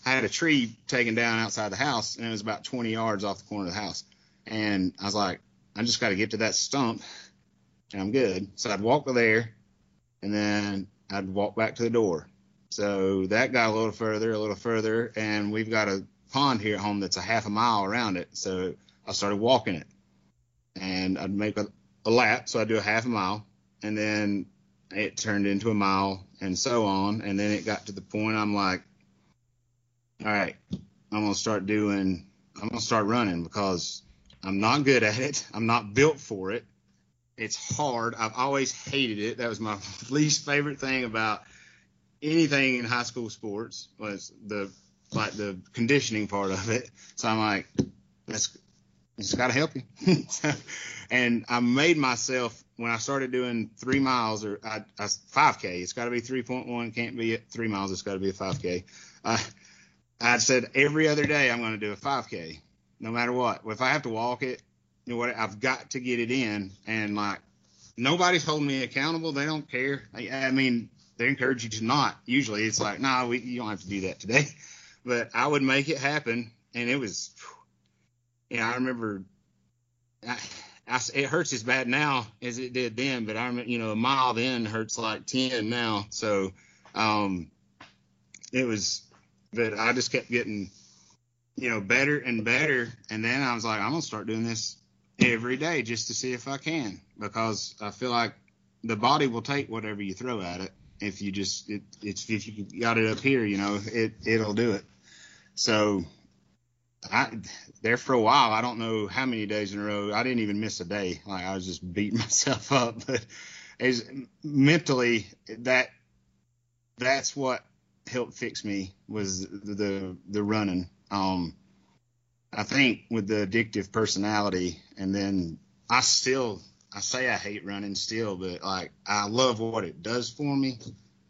I had a tree taken down outside the house, and it was about 20 yards off the corner of the house. And I was like, I just got to get to that stump, and I'm good. So I'd walk to there, and then I'd walk back to the door. So that got a little further, a little further, and we've got a pond here at home that's a half a mile around it. So I started walking it, and I'd make a, a lap. So I'd do a half a mile, and then it turned into a mile, and so on. And then it got to the point I'm like, all right, I'm gonna start doing, I'm gonna start running because I'm not good at it. I'm not built for it. It's hard. I've always hated it. That was my least favorite thing about anything in high school sports was the like the conditioning part of it. So I'm like, that's it's got to help you. and I made myself when I started doing three miles or I, I 5K. It's got to be 3.1. Can't be three miles. It's got to be a 5K. Uh, I said every other day I'm going to do a 5K, no matter what. If I have to walk it, you know what I've got to get it in, and like nobody's holding me accountable. They don't care. I, I mean, they encourage you to not. Usually, it's like, no, nah, we you don't have to do that today. But I would make it happen, and it was, you know, I remember. I, I, it hurts as bad now as it did then, but I remember, you know, a mile then hurts like 10 now. So, um, it was, but I just kept getting, you know, better and better. And then I was like, I'm to start doing this every day just to see if I can, because I feel like the body will take whatever you throw at it. If you just, it, it's, if you got it up here, you know, it, it'll do it. So I there for a while. I don't know how many days in a row. I didn't even miss a day. Like I was just beating myself up. But as mentally, that that's what helped fix me was the the, the running. Um, I think with the addictive personality, and then I still I say I hate running still, but like I love what it does for me.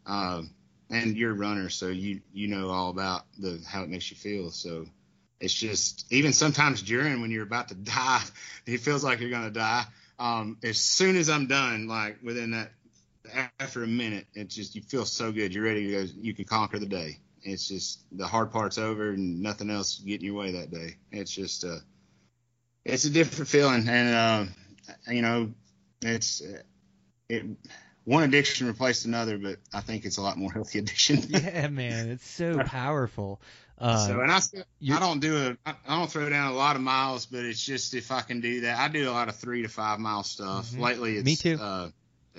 Um, and you're a runner, so you you know all about the how it makes you feel. So it's just even sometimes during when you're about to die, it feels like you're gonna die. Um, as soon as I'm done, like within that, after a minute, it's just you feel so good. You're ready to go. You can conquer the day. It's just the hard part's over and nothing else getting your way that day. It's just uh, it's a different feeling, and uh, you know, it's it one addiction replaced another, but I think it's a lot more healthy addiction. yeah, man, it's so powerful. Uh, so and I still, I don't do a I don't throw down a lot of miles, but it's just if I can do that, I do a lot of three to five mile stuff. Mm-hmm. Lately, it's me too. Uh,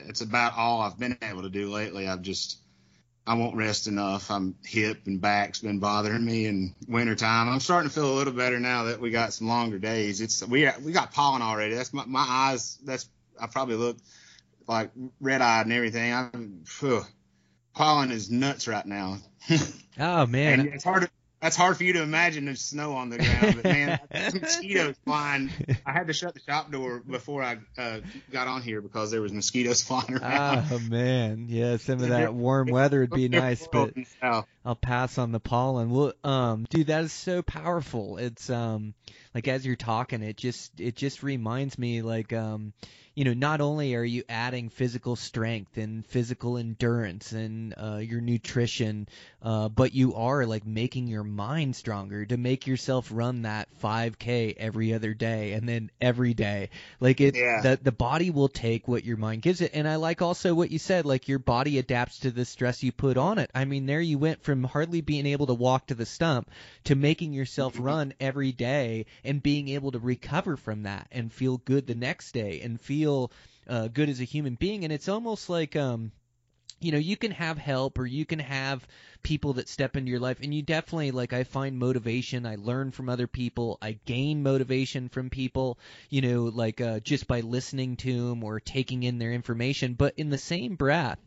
it's about all I've been able to do lately. I've just I won't rest enough. I'm hip and back's been bothering me in wintertime. I'm starting to feel a little better now that we got some longer days. It's we we got pollen already. That's my, my eyes. That's I probably look like red eyed and everything. I'm phew, pollen is nuts right now. oh man, and it's hard to that's hard for you to imagine there's snow on the ground, but man, mosquitoes flying. I had to shut the shop door before I uh, got on here because there was mosquitoes flying around. Oh man, yeah, some of that warm weather would be nice, but I'll pass on the pollen. Well, um, dude, that is so powerful. It's um, like as you're talking, it just it just reminds me like um, you know, not only are you adding physical strength and physical endurance and uh, your nutrition, uh, but you are like making your mind stronger to make yourself run that 5K every other day and then every day. Like it, yeah. the the body will take what your mind gives it. And I like also what you said, like your body adapts to the stress you put on it. I mean, there you went from hardly being able to walk to the stump to making yourself Mm-hmm. run every day and being able to recover from that and feel good the next day and feel feel uh, good as a human being. And it's almost like, um, you know, you can have help or you can have people that step into your life. And you definitely like I find motivation, I learn from other people, I gain motivation from people, you know, like uh just by listening to them or taking in their information, but in the same breath,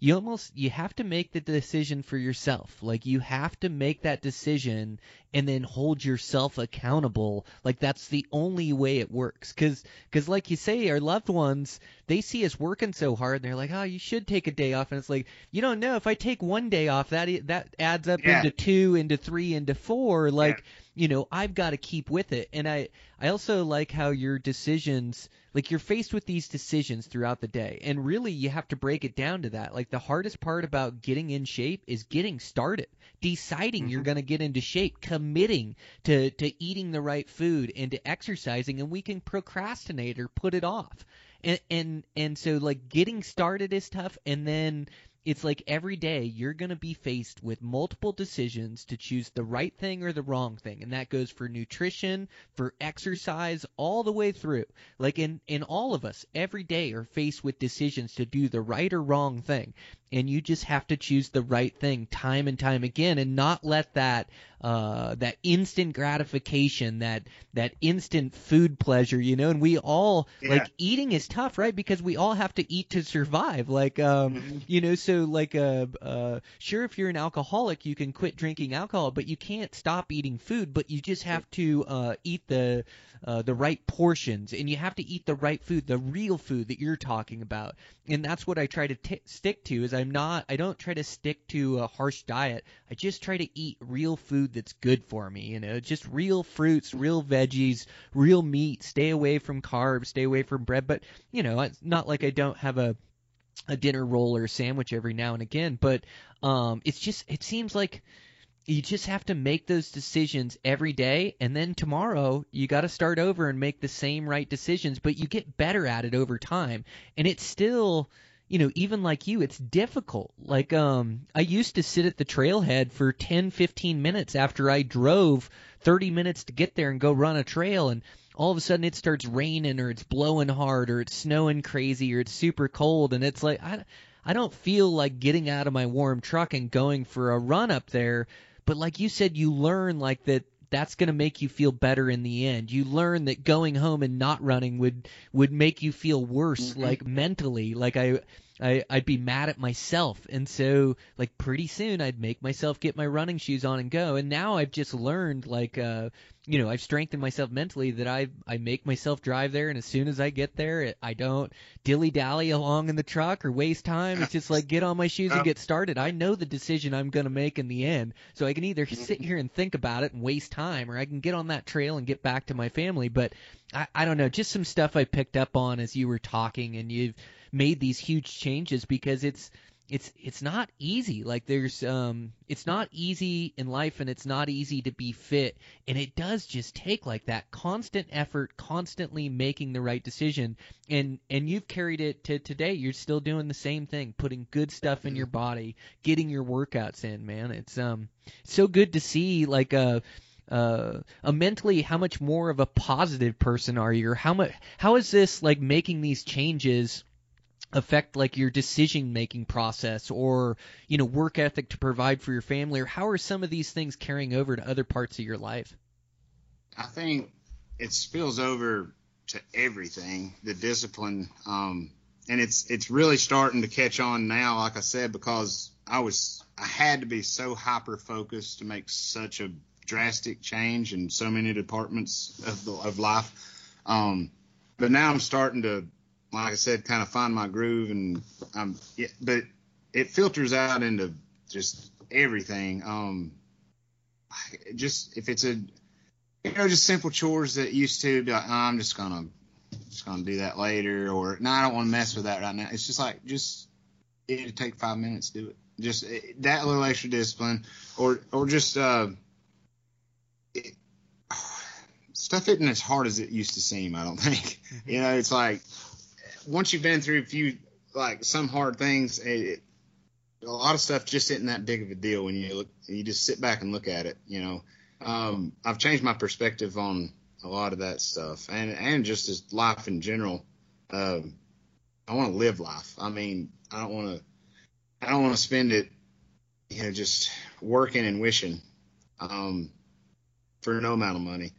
you almost you have to make the decision for yourself. Like you have to make that decision and then hold yourself accountable. Like that's the only way it works. Cause, cause like you say, our loved ones, they see us working so hard and they're like, oh, you should take a day off. And it's like, you don't know if I take one day off, that, that adds up Yeah. into two, into three, into four. Like, Yeah. You know, I've got to keep with it. And I, I also like how your decisions, like you're faced with these decisions throughout the day. And really you have to break it down to that. Like the hardest part about getting in shape is getting started, deciding you're mm-hmm. going to get into shape, committing to, to eating the right food and to exercising. And we can procrastinate or put it off. And, and, and so like getting started is tough. And then it's like every day you're going to be faced with multiple decisions to choose the right thing or the wrong thing. And that goes for nutrition for exercise all the way through. Like in in all of us every day are faced with decisions to do the right or wrong thing. And you just have to choose the right thing time and time again and not let that uh that instant gratification that that instant food pleasure you know? And we all Yeah. like eating is tough right? Because we all have to eat to survive. Like um Mhm. you know so so like uh, uh sure if you're an alcoholic you can quit drinking alcohol but you can't stop eating food but you just have to uh eat the uh the right portions and you have to eat the right food the real food that you're talking about. And that's what I try to t- stick to is I'm not I don't try to stick to a harsh diet. I just try to eat real food that's good for me you know just real fruits real veggies real meat. Stay away from carbs stay away from bread but you know it's not like I don't have a a dinner roll or sandwich every now and again, but um, it's just it seems like you just have to make those decisions every day, and then tomorrow you got to start over and make the same right decisions, but you get better at it over time, and it's still. You know, even like you, it's difficult. Like, um, I used to sit at the trailhead for 10, 15 minutes after I drove 30 minutes to get there and go run a trail, and all of a sudden it starts raining or it's blowing hard or it's snowing crazy or it's super cold and it's like I I don't feel like getting out of my warm truck and going for a run up there but like you said you learn like that that's going to make you feel better in the end. You learn that going home and not running would would make you feel worse Mm-hmm. like mentally. Like I I, I'd be mad at myself. And so, like, pretty soon I'd make myself get my running shoes on and go. And now I've just learned, like, uh, you know, I've strengthened myself mentally that I I make myself drive there, and as soon as I get there, it, I don't dilly dally along in the truck or waste time. It's just like get on my shoes and get started. I know the decision I'm gonna make in the end, so I can either sit here and think about it and waste time, or I can get on that trail and get back to my family. But I, I don't know, just some stuff I picked up on as you were talking, and you've made these huge changes because it's it's it's not easy. Like there's um it's not easy in life and it's not easy to be fit. And it does just take like that constant effort constantly making the right decision. And and you've carried it to today. You're still doing the same thing putting good stuff in your body getting your workouts in man. It's um so good to see like uh uh, uh mentally how much more of a positive person are you? Or how much how is this like making these changes affect like your decision making process or you know work ethic to provide for your family or how are some of these things carrying over to other parts of your life I think it spills over to everything, the discipline, um, and it's it's really starting to catch on now. Like I said, because I was I had to be so hyper focused to make such a drastic change in so many departments of the, of life. Um, but now I'm starting to, like I said, kind of find my groove, and um, yeah, but it filters out into just everything. Um, just if it's a you know, just simple chores that used to be like, oh, I'm just gonna just gonna do that later, or no, I don't want to mess with that right now. It's just like just it'll take five minutes to do it. Just eh, that little extra discipline, or or just uh, it, stuff isn't as hard as it used to seem. I don't think. You know, it's like once you've been through a few like some hard things, it, a lot of stuff just isn't that big of a deal when you look. You just sit back and look at it. You know um, I've changed my perspective on a lot of that stuff, and and just as life in general. Um, I want to live life. I mean, I don't want to. I don't want to spend it, you know, just working and wishing, um, for no amount of money.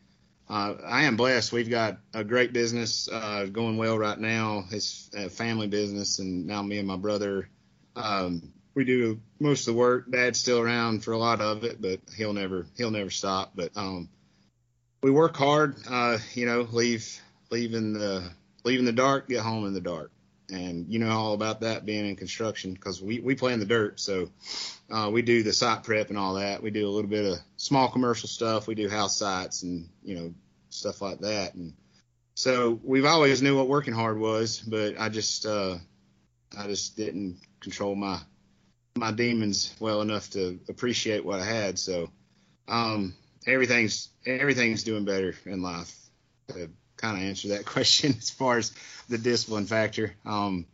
Uh, I am blessed. We've got a great business uh, going well right now. It's a family business, and now me and my brother um, we do most of the work. Dad's still around for a lot of it, but he'll never he'll never stop. But um, we work hard. Uh, you know, leave leave in the leave in the dark, get home in the dark, and you know all about that being in construction because we we play in the dirt. So uh, we do the site prep and all that. We do a little bit of small commercial stuff. We do house sites and you know stuff like that. And so we've always knew what working hard was, but I just uh, I just didn't control my my demons well enough to appreciate what I had. So um, everything's everything's doing better in life. To kind of answer that question as far as the discipline factor, um,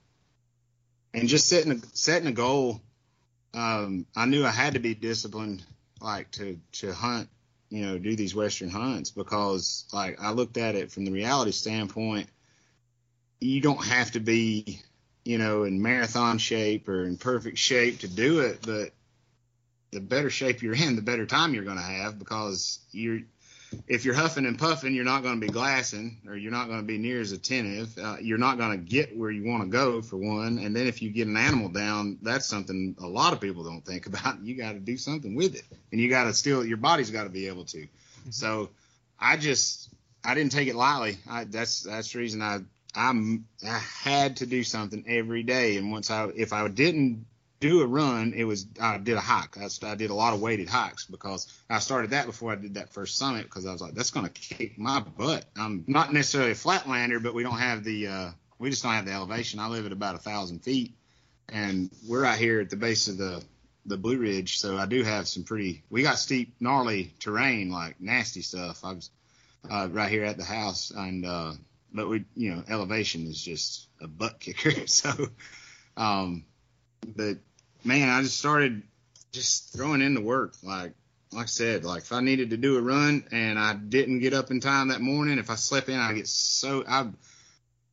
and just setting a, setting a goal. Um, I knew I had to be disciplined, like to to hunt, you know, do these western hunts because like I looked at it from the reality standpoint. You don't have to be you know, in marathon shape or in perfect shape to do it, but the better shape you're in, the better time you're going to have because you're if you're huffing and puffing, you're not going to be glassing, or you're not going to be near as attentive. Uh, you're not going to get where you want to go for one. And then if you get an animal down, that's something a lot of people don't think about. You got to do something with it, and you got to still your body's got to be able to. Mm-hmm. So I just I didn't take it lightly. I, that's that's the reason I I'm I had to do something every day. And once I if I didn't do a run, it was I did a hike. I, I did a lot of weighted hikes because I started that before I did that first summit because I was like, that's gonna kick my butt. I'm not necessarily a flatlander, but we don't have the uh, we just don't have the elevation. I live at about a thousand feet, and we're out here at the base of the the Blue Ridge, so I do have some pretty. We got steep, gnarly terrain, like nasty stuff. I was uh, right here at the house, and uh, but we, you know, elevation is just a butt kicker. so, um, but man, I just started just throwing in the work. Like, like I said, like if I needed to do a run and I didn't get up in time that morning, if I slept in, I get so I'm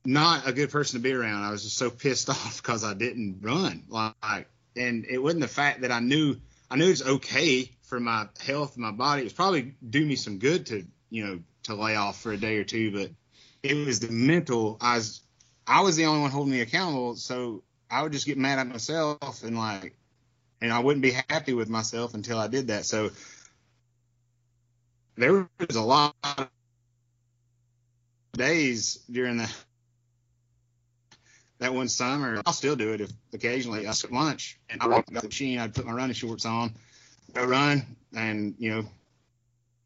not a good person to be around. I was just so pissed off because I didn't run. Like, and it wasn't the fact that I knew I knew it's okay for my health my body. It was probably do me some good to you know to lay off for a day or two, but it was the mental. I was I was the only one holding me accountable, so I would just get mad at myself and like, and I wouldn't be happy with myself until I did that. So there was a lot of days during the that one summer. I'll still do it if occasionally I took lunch and I walked the machine. I'd put my running shorts on, go run, and you know,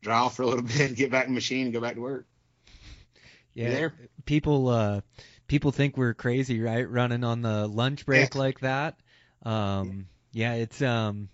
dry off for a little bit, get back in the machine, and go back to work. Yeah, people uh, people think we're crazy, right? Running on the lunch break like that. Um, yeah, it's um,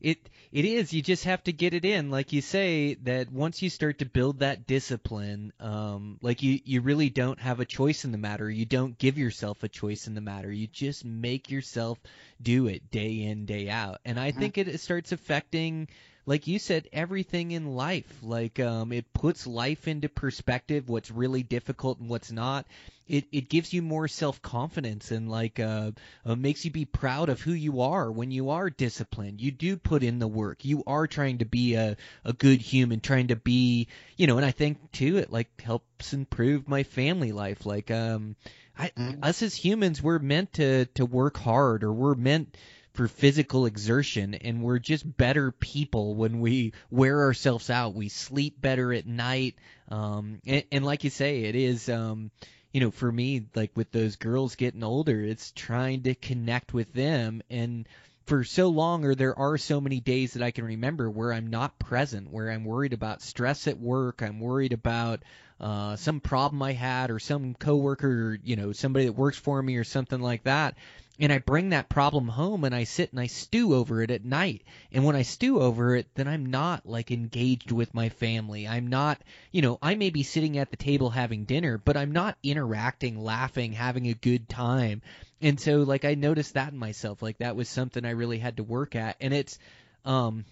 it it is. You just have to get it in, like you say. That once you start to build that discipline, um, like you you really don't have a choice in the matter. You don't give yourself a choice in the matter. You just make yourself do it day in day out. And I think it, it starts affecting like you said, everything in life. Like um, it puts life into perspective. What's really difficult and what's not. It it gives you more self confidence and like uh, uh, makes you be proud of who you are when you are disciplined. You do put in the work. You are trying to be a a good human, trying to be you know. And I think too, it like helps improve my family life. Like um, I us as humans, we're meant to to work hard, or we're meant for physical exertion and we're just better people when we wear ourselves out. We sleep better at night. Um and, and like you say it is um you know for me like with those girls getting older it's trying to connect with them. And for so long or there are so many days that I can remember where I'm not present, where I'm worried about stress at work, I'm worried about uh some problem I had or some coworker, or, you know, somebody that works for me or something like that. And I bring that problem home and I sit and I stew over it at night. And when I stew over it, then I'm not like engaged with my family. I'm not, you know, I may be sitting at the table having dinner, but I'm not interacting, laughing, having a good time. And so like I noticed that in myself. Like that was something I really had to work at. And it's um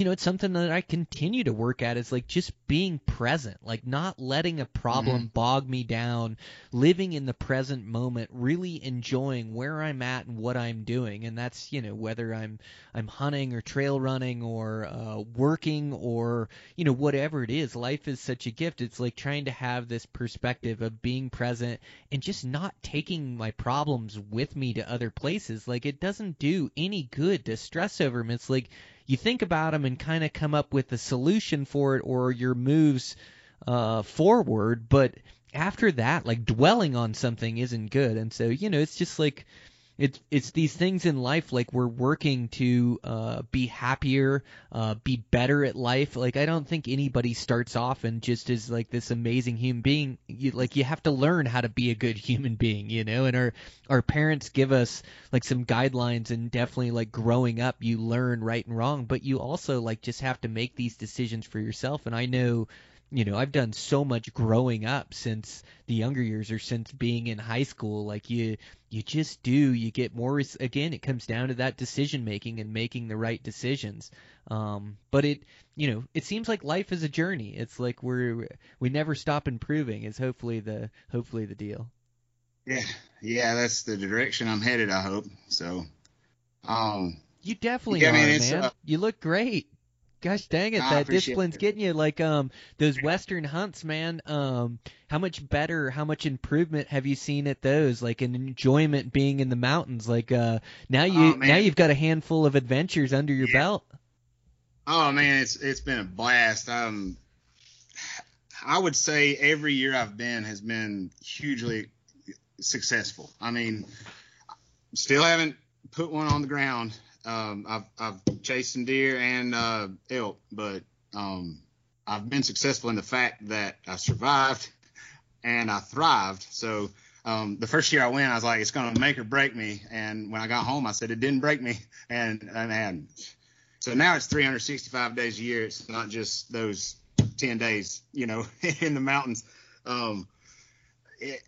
you know, it's something that I continue to work at is like just being present, like not letting a problem bog me down, living in the present moment, really enjoying where I'm at and what I'm doing. And that's, you know, whether I'm I'm hunting or trail running or uh working or, you know, whatever it is. Life is such a gift. It's like trying to have this perspective of being present and just not taking my problems with me to other places. Like it doesn't do any good to stress over them. It's like you think about them and kind of come up with a solution for it or your moves uh, forward. But after that, like dwelling on something isn't good. And so, you know, it's just like it's it's these things in life like we're working to uh, be happier, uh, be better at life. Like I don't think anybody starts off and just is like this amazing human being. You, like you have to learn how to be a good human being, you know. And our our parents give us like some guidelines, and definitely like growing up, you learn right and wrong, but you also like just have to make these decisions for yourself. And I know you know i've done so much growing up since the younger years or since being in high school. Like you you just do you get more again it comes down to that decision making and making the right decisions. Um but it you know it seems like life is a journey. It's like we're we never stop improving is hopefully the hopefully the deal. Yeah, yeah, that's the direction I'm headed. I hope. So. Um, you definitely Yeah, I are mean, man. uh, you look great Gosh dang it, that discipline's it. getting you. Like um those western hunts, man. Um, how much better, how much improvement have you seen at those? Like an enjoyment being in the mountains. Like uh now you Oh, now you've got a handful of adventures under your Yeah. belt. Oh man, it's it's been a blast. Um, I would say every year I've been has been hugely successful. I mean, still haven't put one on the ground. Um, I've I've chased some deer and uh, elk, but um, I've been successful in the fact that I survived and I thrived. So um, the first year I went, I was like, it's going to make or break me. And when I got home, I said it didn't break me. And and, and so now it's 365 days a year. It's not just those 10 days, you know, in the mountains. Um, it,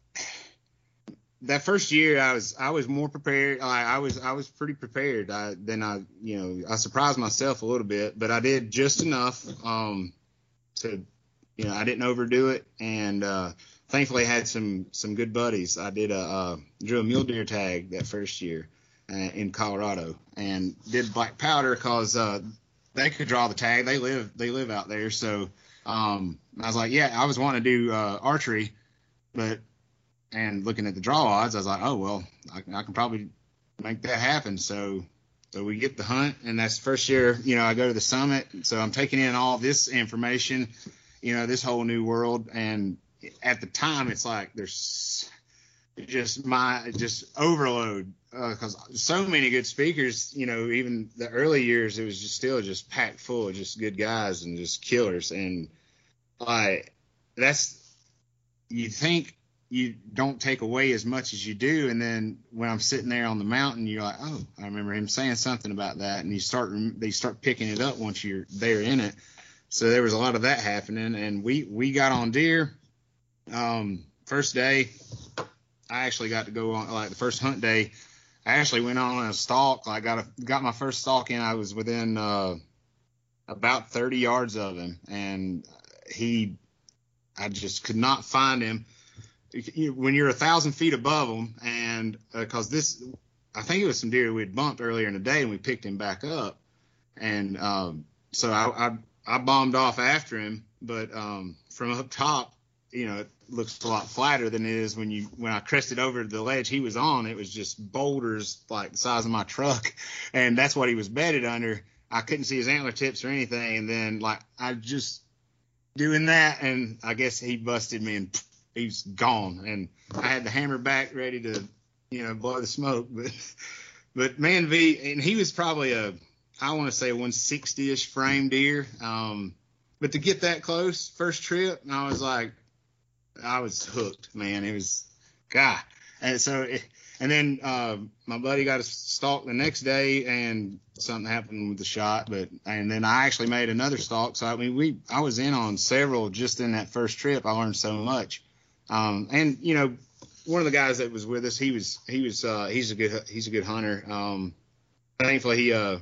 that first year I was, I was more prepared. I, I was, I was pretty prepared. I, then I, you know, I surprised myself a little bit, but I did just enough, um, to, you know, I didn't overdo it. And, uh, thankfully I had some, some good buddies. I did a, uh, drew a mule deer tag that first year uh, in Colorado and did black powder cause, uh, they could draw the tag. They live, they live out there. So, um, I was like, yeah, I was wanting to do, uh, archery, but, and looking at the draw odds, I was like, oh, well, I, I can probably make that happen. So, so we get the hunt and that's the first year, you know, I go to the summit. So I'm taking in all this information, you know, this whole new world. And at the time it's like, there's just my, just overload uh, because so many good speakers, you know, even the early years, it was just still just packed full of just good guys and just killers. And like, that's, you think you don't take away as much as you do. And then when I'm sitting there on the mountain, you're like, oh, I remember him saying something about that. And you start, they start picking it up once you're there in it. So there was a lot of that happening. And we, we got on deer. Um, first day, I actually got to go on like the first hunt day. I actually went on a stalk. I got a, got my first stalk in. I was within, uh, about 30 yards of him and he, I just could not find him when you're a thousand feet above them, and because uh, this, I think it was some deer we'd bumped earlier in the day, and we picked him back up, and um, so I, I I bombed off after him, but um, from up top, you know, it looks a lot flatter than it is when you when I crested over the ledge he was on. It was just boulders like the size of my truck, and that's what he was bedded under. I couldn't see his antler tips or anything, and then like I just doing that, and I guess he busted me and he's gone. And I had the hammer back ready to, you know, blow the smoke. But, but man, V, and he was probably a, I want to say 160 ish frame deer. Um, but to get that close first trip, I was like, I was hooked, man. It was, God. And so, it, and then, uh, my buddy got a stalk the next day and something happened with the shot, but, and then I actually made another stalk. So, I mean, we, I was in on several just in that first trip. I learned so much. Um, and you know, one of the guys that was with us, he was, he was, uh, he's a good, he's a good hunter. Um, thankfully he, uh,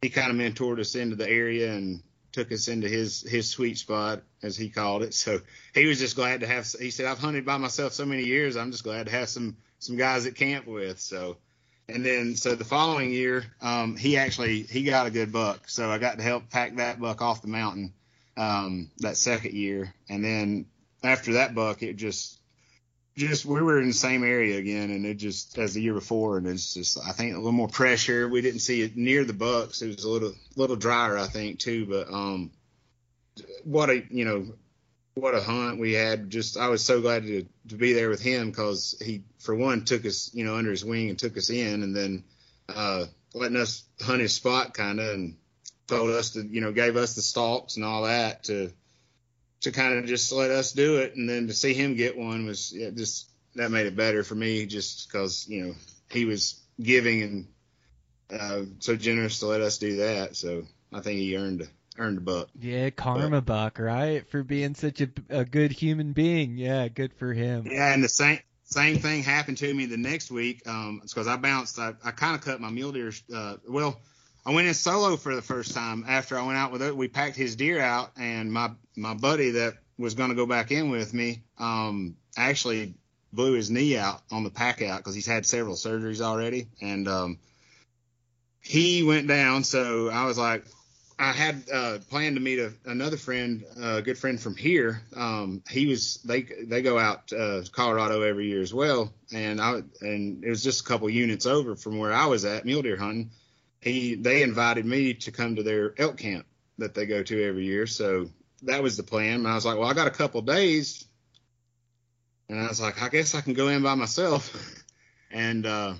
he kind of mentored us into the area and took us into his, his sweet spot as he called it. So he was just glad to have, he said, I've hunted by myself so many years. I'm just glad to have some, some guys at camp with. So, and then, so the following year, um, he actually, he got a good buck. So I got to help pack that buck off the mountain, um, that second year. And then after that buck, it just, just we were in the same area again, and it just as the year before, and it's just I think a little more pressure. We didn't see it near the bucks. It was a little little drier, I think, too. But um, what a you know what a hunt we had. Just I was so glad to to be there with him because he for one took us you know under his wing and took us in, and then uh, letting us hunt his spot kind of and told us to you know gave us the stalks and all that to to kind of just let us do it, and then to see him get one was yeah, just that made it better for me, just because you know he was giving and uh, so generous to let us do that. So I think he earned earned a buck. Yeah, karma buck, right? For being such a, a good human being. Yeah, good for him. Yeah, and the same same thing happened to me the next week. Um, it's because I bounced. I, I kind of cut my mule deer. Uh, well. I went in solo for the first time after I went out with it. We packed his deer out, and my my buddy that was going to go back in with me, um, actually blew his knee out on the pack out because he's had several surgeries already, and um, he went down. So I was like, I had uh, planned to meet a, another friend, a good friend from here. Um, he was they they go out uh, Colorado every year as well, and I and it was just a couple units over from where I was at mule deer hunting. He they invited me to come to their elk camp that they go to every year, so that was the plan. And I was like, well, I got a couple days, and I was like, I guess I can go in by myself, and uh,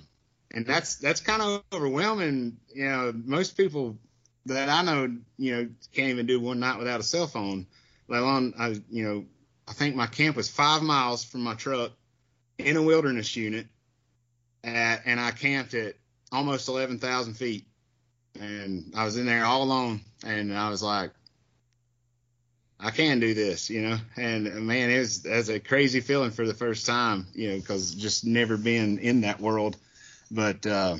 and that's that's kind of overwhelming. You know, most people that I know, you know, can't even do one night without a cell phone. Let alone, I, you know, I think my camp was five miles from my truck in a wilderness unit, at, and I camped at almost 11,000 feet, and I was in there all alone, and I was like, I can do this, you know, and man, it was, was a crazy feeling for the first time, you know, because just never been in that world, but. uh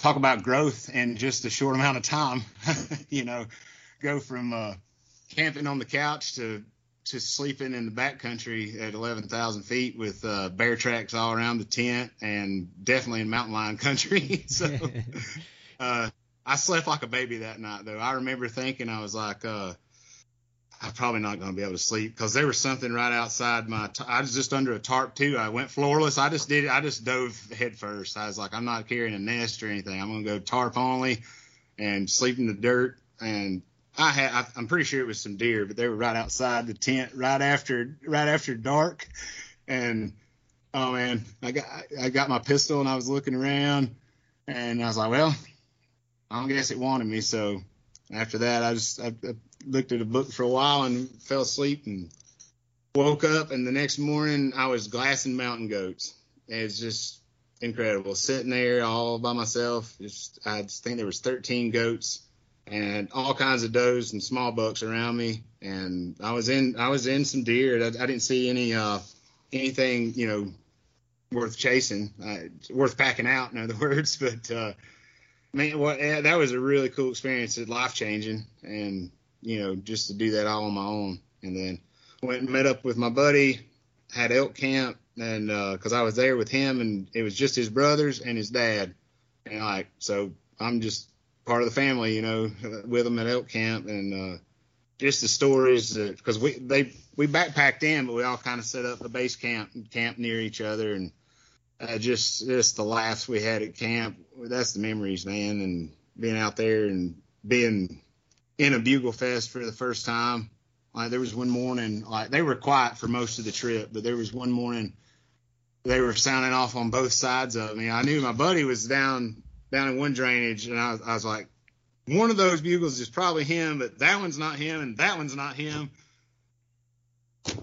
talk about growth in just a short amount of time. you know, go from uh, camping on the couch to to sleeping in the backcountry at 11,000 feet with uh, bear tracks all around the tent and definitely in mountain lion country. so uh, I slept like a baby that night, though. I remember thinking, I was like, uh, I'm probably not going to be able to sleep because there was something right outside my. T- I was just under a tarp too. I went floorless. I just did. I just dove head first. I was like, I'm not carrying a nest or anything. I'm going to go tarp only and sleep in the dirt. And I had. I, I'm pretty sure it was some deer, but they were right outside the tent right after right after dark. And oh man, I got I got my pistol and I was looking around and I was like, well, I don't guess it wanted me. So after that, I just I, I looked at a book for a while and fell asleep and woke up and the next morning I was glassing mountain goats. It's just incredible. Sitting there all by myself. Just I just think there was 13 goats and all kinds of does and small bucks around me. And I was in I was in some deer. I, I didn't see any uh anything you know worth chasing, uh, worth packing out. In other words, but uh, man, yeah, that was a really cool experience. It's life changing and you know, just to do that all on my own. And then went and met up with my buddy, had elk camp, and because uh, I was there with him, and it was just his brothers and his dad, and like so I'm just part of the family, you know, with them at elk camp, and uh, just the stories because we they we backpacked in, but we all kind of set up a base camp camp near each other, and uh, just just the laughs we had at camp. That's the memories, man, and being out there and being in a bugle fest for the first time. Like there was one morning, like they were quiet for most of the trip, but there was one morning they were sounding off on both sides of me. I knew my buddy was down down in one drainage, and I was, I was like, one of those bugles is probably him, but that one's not him, and that one's not him.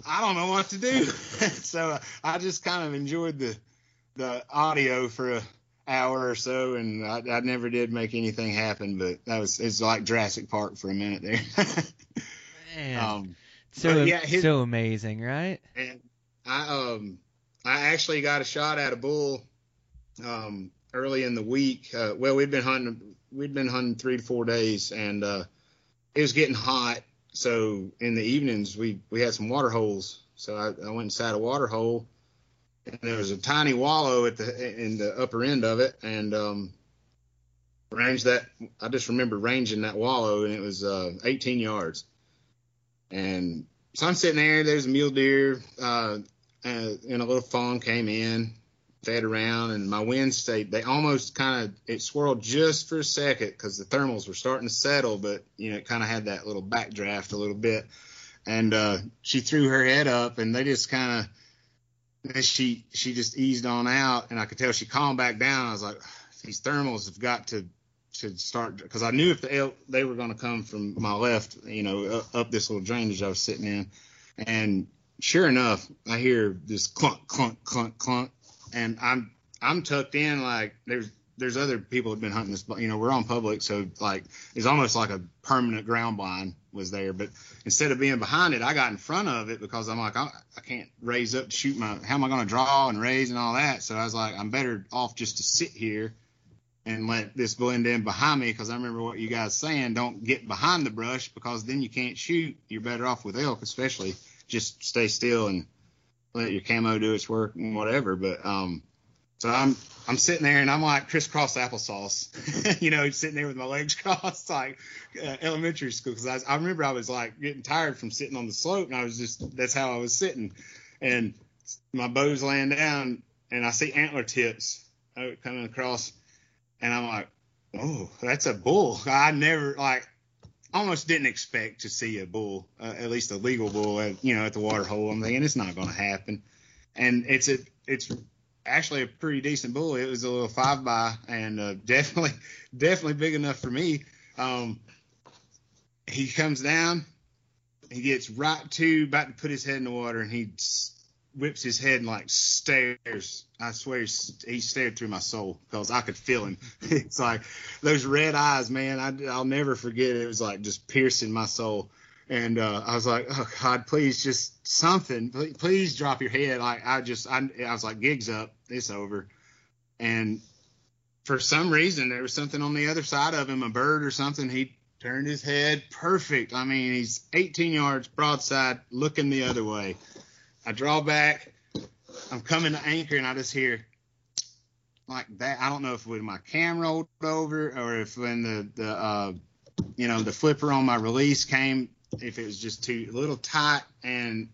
I don't know what to do. so uh, I just kind of enjoyed the the audio for a hour or so, and I, I never did make anything happen. But that was it's like Jurassic Park for a minute there. Man, um, so yeah, his, so amazing, right? And I um I actually got a shot at a bull um early in the week. Uh, well, we'd been hunting we'd been hunting three to four days, and uh, it was getting hot. So in the evenings we we had some water holes. So I, I went inside a water hole and there was a tiny wallow at the in the upper end of it, and um, ranged that. I just remember ranging that wallow, and it was uh, 18 yards. And so I'm sitting there. There's a mule deer, uh, and, and a little fawn came in, fed around, and my wind stayed. They almost kind of it swirled just for a second because the thermals were starting to settle, but you know it kind of had that little backdraft a little bit. And uh, she threw her head up, and they just kind of then she she just eased on out, and I could tell she calmed back down. I was like, these thermals have got to to start because I knew if the elk they were going to come from my left, you know, up, up this little drainage I was sitting in, and sure enough, I hear this clunk clunk clunk clunk, and I'm I'm tucked in like there's there's other people have been hunting this, you know, we're on public, so like it's almost like a permanent ground blind was there. But instead of being behind it, I got in front of it because I'm like, I, I can't raise up to shoot my. How am I going to draw and raise and all that? So I was like, I'm better off just to sit here and let this blend in behind me because I remember what you guys saying. Don't get behind the brush because then you can't shoot. You're better off with elk, especially just stay still and let your camo do its work and whatever. But um, So I'm I'm sitting there and I'm like crisscross applesauce, you know, sitting there with my legs crossed like uh, elementary school. Because I, I remember I was like getting tired from sitting on the slope, and I was just that's how I was sitting, and my bow's laying down, and I see antler tips uh, coming across, and I'm like, oh, that's a bull. I never like almost didn't expect to see a bull, uh, at least a legal bull, at, you know, at the water hole. I'm thinking it's not going to happen, and it's a it's actually a pretty decent bull. It was a little five by and uh, definitely definitely big enough for me. Um, he comes down, he gets right to about to put his head in the water, and he whips his head and like stares. I swear he stared through my soul because I could feel him. it's like those red eyes, man. I, I'll never forget. It was like just piercing my soul. And uh, I was like, oh God, please just something. Please, please drop your head. Like I just, I, I was like, gigs up, it's over. And for some reason, there was something on the other side of him, a bird or something. He turned his head perfect. I mean, he's 18 yards broadside, looking the other way. I draw back. I'm coming to anchor, and I just hear like that. I don't know if when my cam rolled over or if when the the uh, you know the flipper on my release came, if it was just too a little tight and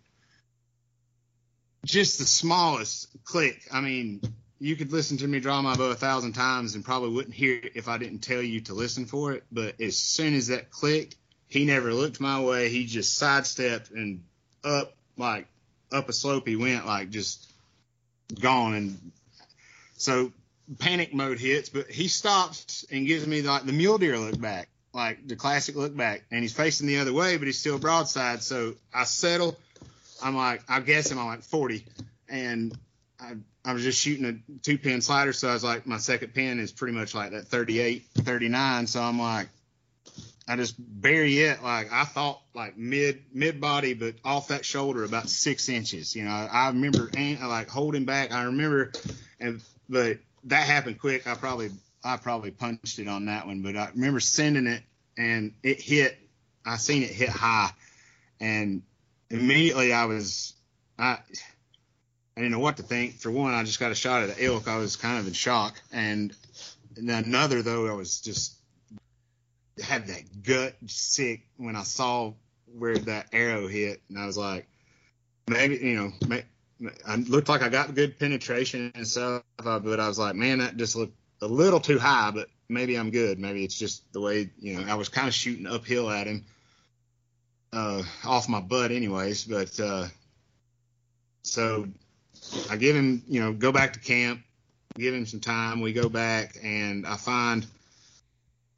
just the smallest click. I mean, you could listen to me draw my bow a thousand times and probably wouldn't hear it if I didn't tell you to listen for it. But as soon as that clicked, he never looked my way. He just sidestepped and up like up a slope he went, like just gone. And so panic mode hits, but he stops and gives me like the mule deer look back, like the classic look back, and he's facing the other way, but he's still broadside. So I settle. I'm like, I guess him. I'm like 40, and I, I was just shooting a two pin slider, so I was like, my second pin is pretty much like that 38, 39. So I'm like, I just bury it like I thought like mid mid body, but off that shoulder about six inches. You know, I remember like holding back. I remember, and but that happened quick. I probably I probably punched it on that one, but I remember sending it and it hit. I seen it hit high, and immediately I was I. I didn't know what to think. For one, I just got a shot at elk. I was kind of in shock, and, and another though, I was just had that gut sick when I saw where that arrow hit, and I was like, maybe you know, may, I looked like I got good penetration and stuff, uh, but I was like, man, that just looked a little too high, but maybe I'm good. Maybe it's just the way you know I was kind of shooting uphill at him, uh, off my butt, anyways. But uh, so I give him, you know, go back to camp, give him some time. We go back, and I find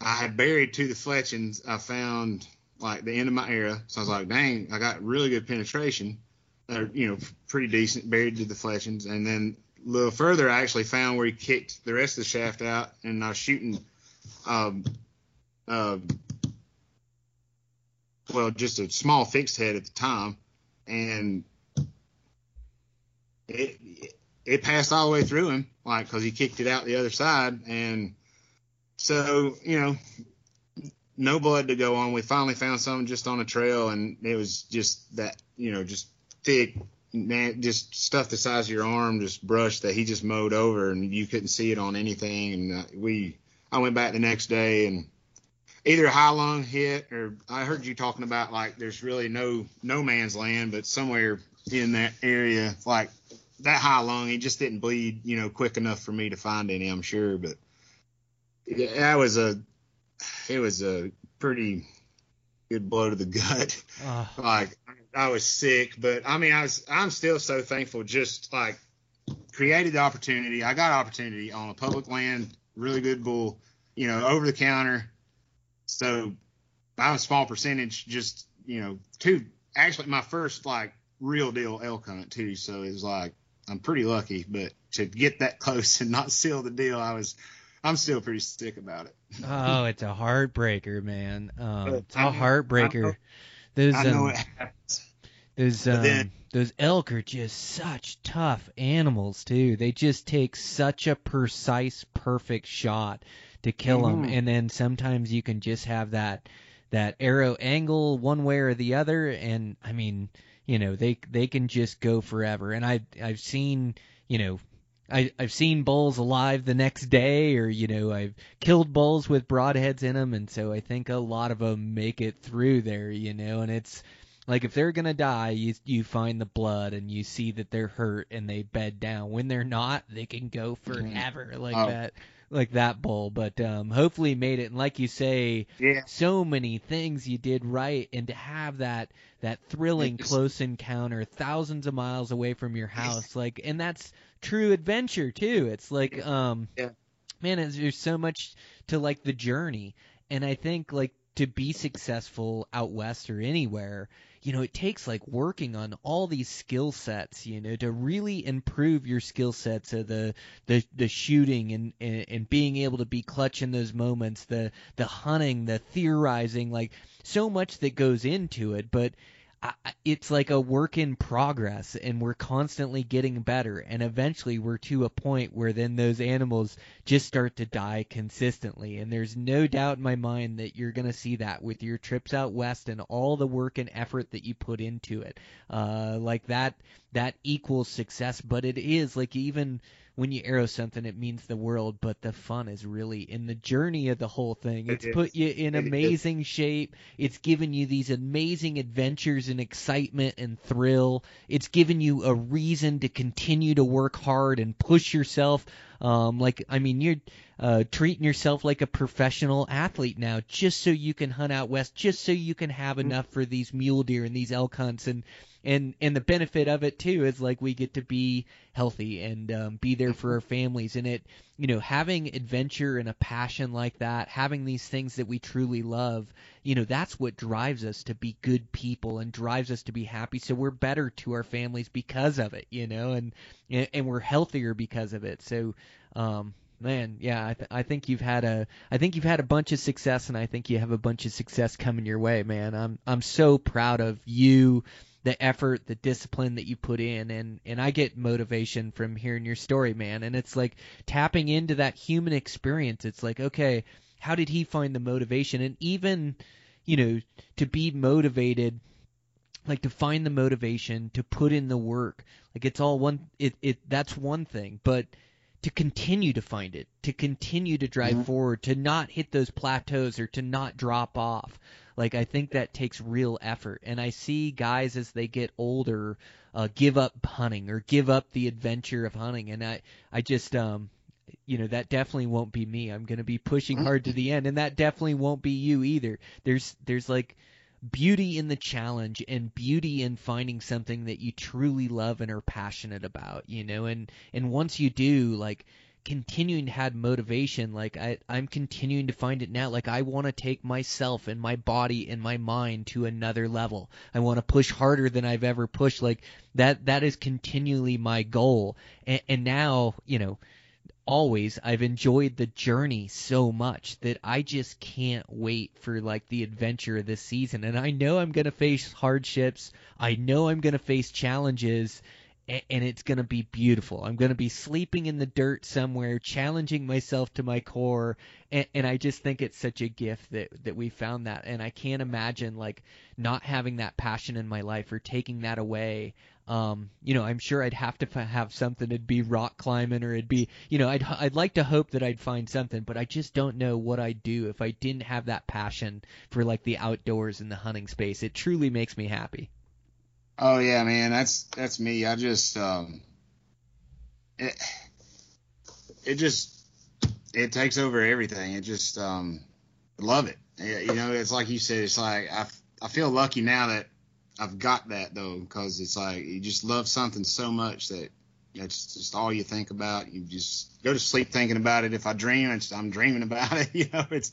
I had buried to the fletchings. I found like the end of my arrow. So I was like, dang, I got really good penetration, you know, pretty decent buried to the fletchings. And then a little further, I actually found where he kicked the rest of the shaft out, and I was shooting, um, uh, well, just a small fixed head at the time, and it it passed all the way through him, like because he kicked it out the other side, and so, you know, no blood to go on. We finally found something just on a trail, and it was just that, you know, just thick, just stuff the size of your arm, just brush that he just mowed over, and you couldn't see it on anything. And uh, we, I went back the next day, and either high lung hit, or I heard you talking about like there's really no no man's land, but somewhere in that area, like that high lung, he just didn't bleed, you know, quick enough for me to find any, I'm sure, but yeah, that was a it was a pretty good blow to the gut. Uh. Like I was sick, but I mean I was I'm still so thankful just like created the opportunity. I got opportunity on a public land, really good bull, you know, over the counter. So I'm a small percentage just, you know, two actually my first like real deal elk hunt too. So it was like I'm pretty lucky, but to get that close and not seal the deal, I was I'm still pretty sick about it. oh, it's a heartbreaker, man. Um, it's a heartbreaker. Those I know um, it happens. Those um, then, those elk are just such tough animals too. They just take such a precise, perfect shot to kill mm-hmm. them, and then sometimes you can just have that that arrow angle one way or the other, and I mean, you know, they they can just go forever. And I've I've seen, you know, I, I've seen bulls alive the next day, or you know, I've killed bulls with broadheads in them, and so I think a lot of them make it through there, you know. And it's like if they're gonna die, you you find the blood and you see that they're hurt and they bed down. When they're not, they can go forever like Oh. that, like that bull. But um, hopefully made it. And like you say, Yeah. so many things you did right, and to have that that thrilling close encounter thousands of miles away from your house, like, and that's true adventure too. It's like, um, Yeah. man, it's, there's so much to like the journey, and I think like to be successful out west or anywhere. You know, it takes like working on all these skill sets, you know, to really improve your skill sets of the the the shooting and, and and being able to be clutch in those moments, the the hunting, the theorizing, like so much that goes into it, but it's like a work in progress and we're constantly getting better and eventually we're to a point where then those animals just start to die consistently and there's no doubt in my mind that you're going to see that with your trips out west and all the work and effort that you put into it. Uh like that that equals success but it is like even when you arrow something, it means the world, but the fun is really in the journey of the whole thing. It's is. put you in It amazing shape. It's given you these amazing adventures and excitement and thrill. It's given you a reason to continue to work hard and push yourself. Um, like, I mean, you're uh, treating yourself like a professional athlete now, just so you can hunt out west, just so you can have enough for these mule deer and these elk hunts and and and the benefit of it too is like we get to be healthy and um, be there for our families. And it you know having adventure and a passion like that having these things that we truly love you know that's what drives us to be good people and drives us to be happy. So we're better to our families because of it you know and and, we're healthier because of it. So um man yeah I, th- I think you've had a i think you've had a bunch of success and i think you have a bunch of success coming your way man. I'm i'm so proud of you the effort, the discipline that you put in and and I get motivation from hearing your story, man. And it's like tapping into that human experience. It's like, okay, how did he find the motivation? And even, you know, to be motivated like to find the motivation, to put in the work. Like it's all one it it that's one thing, but to continue to find it, to continue to drive Mhm. forward, to not hit those plateaus or to not drop off. Like I think that takes real effort, and I see guys as they get older uh, give up hunting or give up the adventure of hunting, and I I just um you know that definitely won't be me. I'm going to be pushing hard to the end, and that definitely won't be you either. There's there's like beauty in the challenge and beauty in finding something that you truly love and are passionate about, you know, and and once you do, like continuing to have motivation like I, i'm continuing to find it now. Like i want to take myself and my body and my mind to another level. I want to push harder than i've ever pushed. Like that that is continually my goal. And, and now you know always I've enjoyed the journey so much that I just can't wait for like the adventure of this season and I know I'm going to face hardships I know I'm going to face challenges a- and it's going to be beautiful. I'm going to be sleeping in the dirt somewhere, challenging myself to my core, and, and I just think it's such a gift that that we found that, and I can't imagine like not having that passion in my life or taking that away. Um, you know, I'm sure I'd have to f- have something. It'd be rock climbing, or it'd be, you know, I'd I'd like to hope that I'd find something, but I just don't know what I'd do if I didn't have that passion for like the outdoors and the hunting space. It truly makes me happy. Oh yeah, man, that's that's me. I just um it it just it takes over everything. It just um love it. You know, it's like you said. It's like I I feel lucky now that I've got that though, because it's like you just love something so much that that's just all you think about. You just go to sleep thinking about it. If I dream, it's, I'm dreaming about it. You know, it's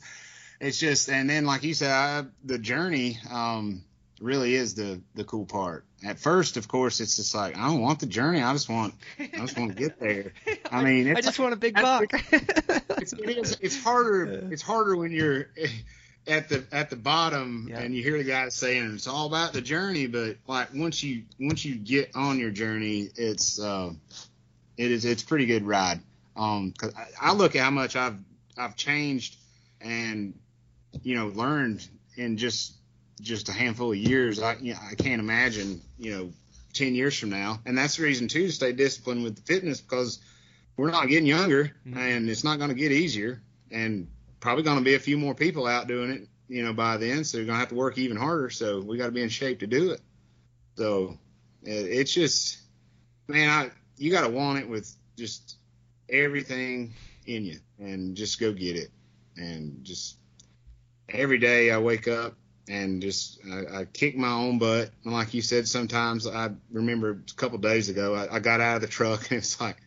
it's just and then like you said, I, the journey um really is the the cool part. At first, of course, it's just like I don't want the journey. I just want I just want to get there. I mean, it's I just want a big buck. it's, it is, it's harder. It's harder when you're at the at the bottom Yeah. and you hear the guy saying it's all about the journey. But like once you once you get on your journey, it's uh, it is it's pretty good ride. Um, 'cause I, I look at how much I've I've changed and you know learned in just just a handful of years. I you know, I can't imagine you know ten years from now. And that's the reason too to stay disciplined with the fitness because we're not getting younger, Mhm. and it's not going to get easier, and probably going to be a few more people out doing it, you know, by then. So you're going to have to work even harder. So we got to be in shape to do it. So it, it's just, man, I you got to want it with just everything in you, and just go get it, and just every day I wake up and just I, I kick my own butt. And like you said, sometimes I remember a couple days ago I, I got out of the truck and it's like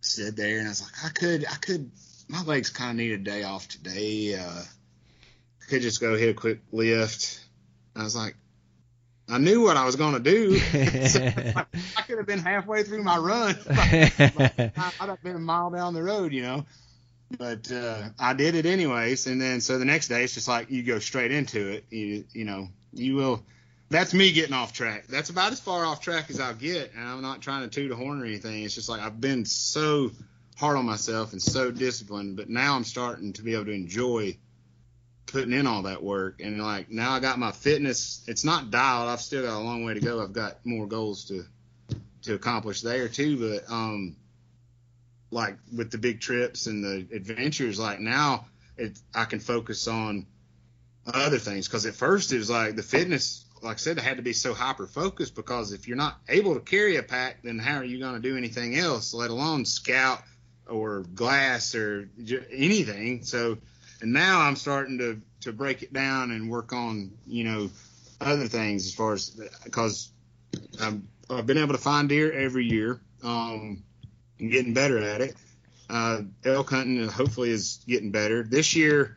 stood there and I was like I could I could my legs kind of need a day off today. Uh, could just go hit a quick lift. I was like. I knew what I was going to do. So, I could have been halfway through my run. I, I'd have been a mile down the road, you know. But uh, I did it anyways, and then so the next day it's just like you go straight into it. You you know you will. That's me getting off track. That's about as far off track as I'll get, and I'm not trying to toot a horn or anything. It's just like I've been so hard on myself and so disciplined, but now I'm starting to be able to enjoy putting in all that work. And like now I got my fitness. It's not dialed. I've still got a long way to go. I've got more goals to to accomplish there too. But um, like with the big trips and the adventures, like now it I can focus on other things. Because at first it was like the fitness. Like I said, I had to be so hyper focused because if you're not able to carry a pack, then how are you going to do anything else, let alone scout or glass or j- anything? So, and now I'm starting to to break it down and work on you know other things as far as because I'm, I've been able to find deer every year um, and getting better at it. Uh, elk hunting hopefully is getting better. This year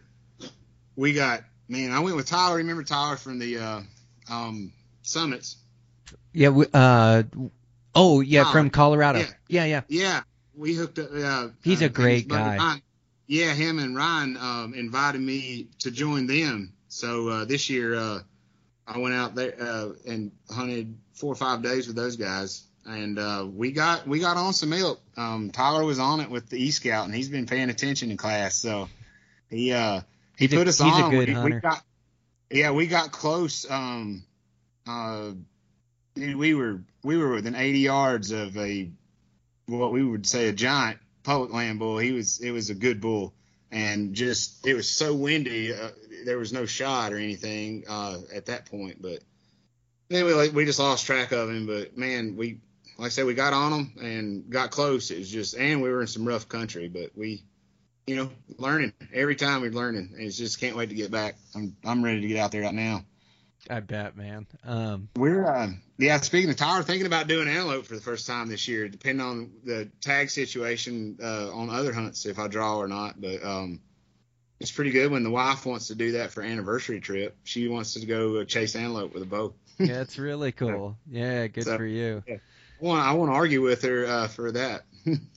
we got man. I went with Tyler. Remember Tyler from the uh, um, summits? yeah. we- Uh. Oh yeah, Colin. from Colorado. Yeah. Yeah. Yeah. Yeah, we hooked up. Uh, He's uh, a great guy. Ryan- yeah, him and Ryan um, invited me to join them. So uh, this year uh, I went out there uh, and hunted four or five days with those guys, and uh, we got we got on some elk. Um, Tyler was on it with the E Scout, and he's been paying attention in class. So he uh, he He's a- put us he's a on. good we, we got yeah, we got close. Um, uh, we were we were within 80 yards of a what we would say a giant public land bull. He was it was a good bull, and just it was so windy. Uh, there was no shot or anything uh, at that point, but anyway, like, we just lost track of him. But man, we like I said, we got on him and got close. It was just and we were in some rough country, but we. You know, learning every time we're learning, and it's just can't wait to get back. I'm I'm ready to get out there right now. I bet, man. Um. We're uh, yeah. Speaking of Tyler, thinking about doing antelope for the first time this year, depending on the tag situation uh, on other hunts, if I draw or not. But um, it's pretty good when the wife wants to do that for anniversary trip. She wants to go uh, chase antelope with a bow. Yeah, it's really cool. Yeah, good So- for you. I want I want to argue with her uh, for that.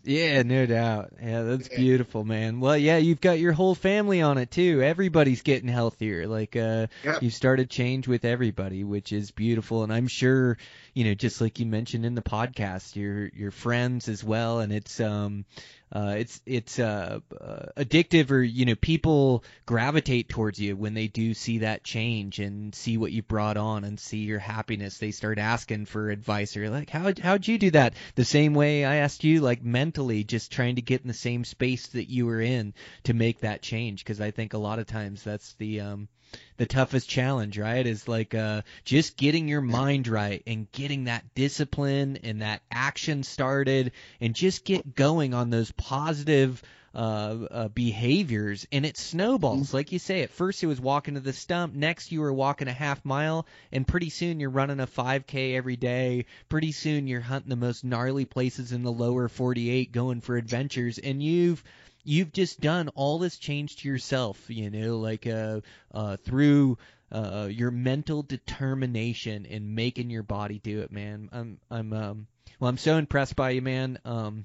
Yeah, no doubt. Yeah, that's Yeah. beautiful, man. Well, yeah, you've got your whole family on it too. Everybody's getting healthier. Like uh Yep. you started change with everybody, which is beautiful and I'm sure, you know, just like you mentioned in the podcast, your your friends as well and it's um uh it's it's uh, uh addictive or you know people gravitate towards you when they do see that change and see what you brought on and see your happiness. They start asking for advice or like how how'd you do that? The same way I asked you like mentally just trying to get in the same space that you were in to make that change because I think a lot of times that's the um the toughest challenge, right? Is like uh just getting your mind right and getting that discipline and that action started and just get going on those positive uh, uh behaviors. And it snowballs. Like you say at first it was walking to the stump next you were walking a half mile and pretty soon you're running a 5k every day. Pretty soon you're hunting the most gnarly places in the lower 48 going for adventures. And you've you've just done all this change to yourself you know like uh uh through uh your mental determination in making your body do it man. I'm i'm um well i'm so impressed by you man. Um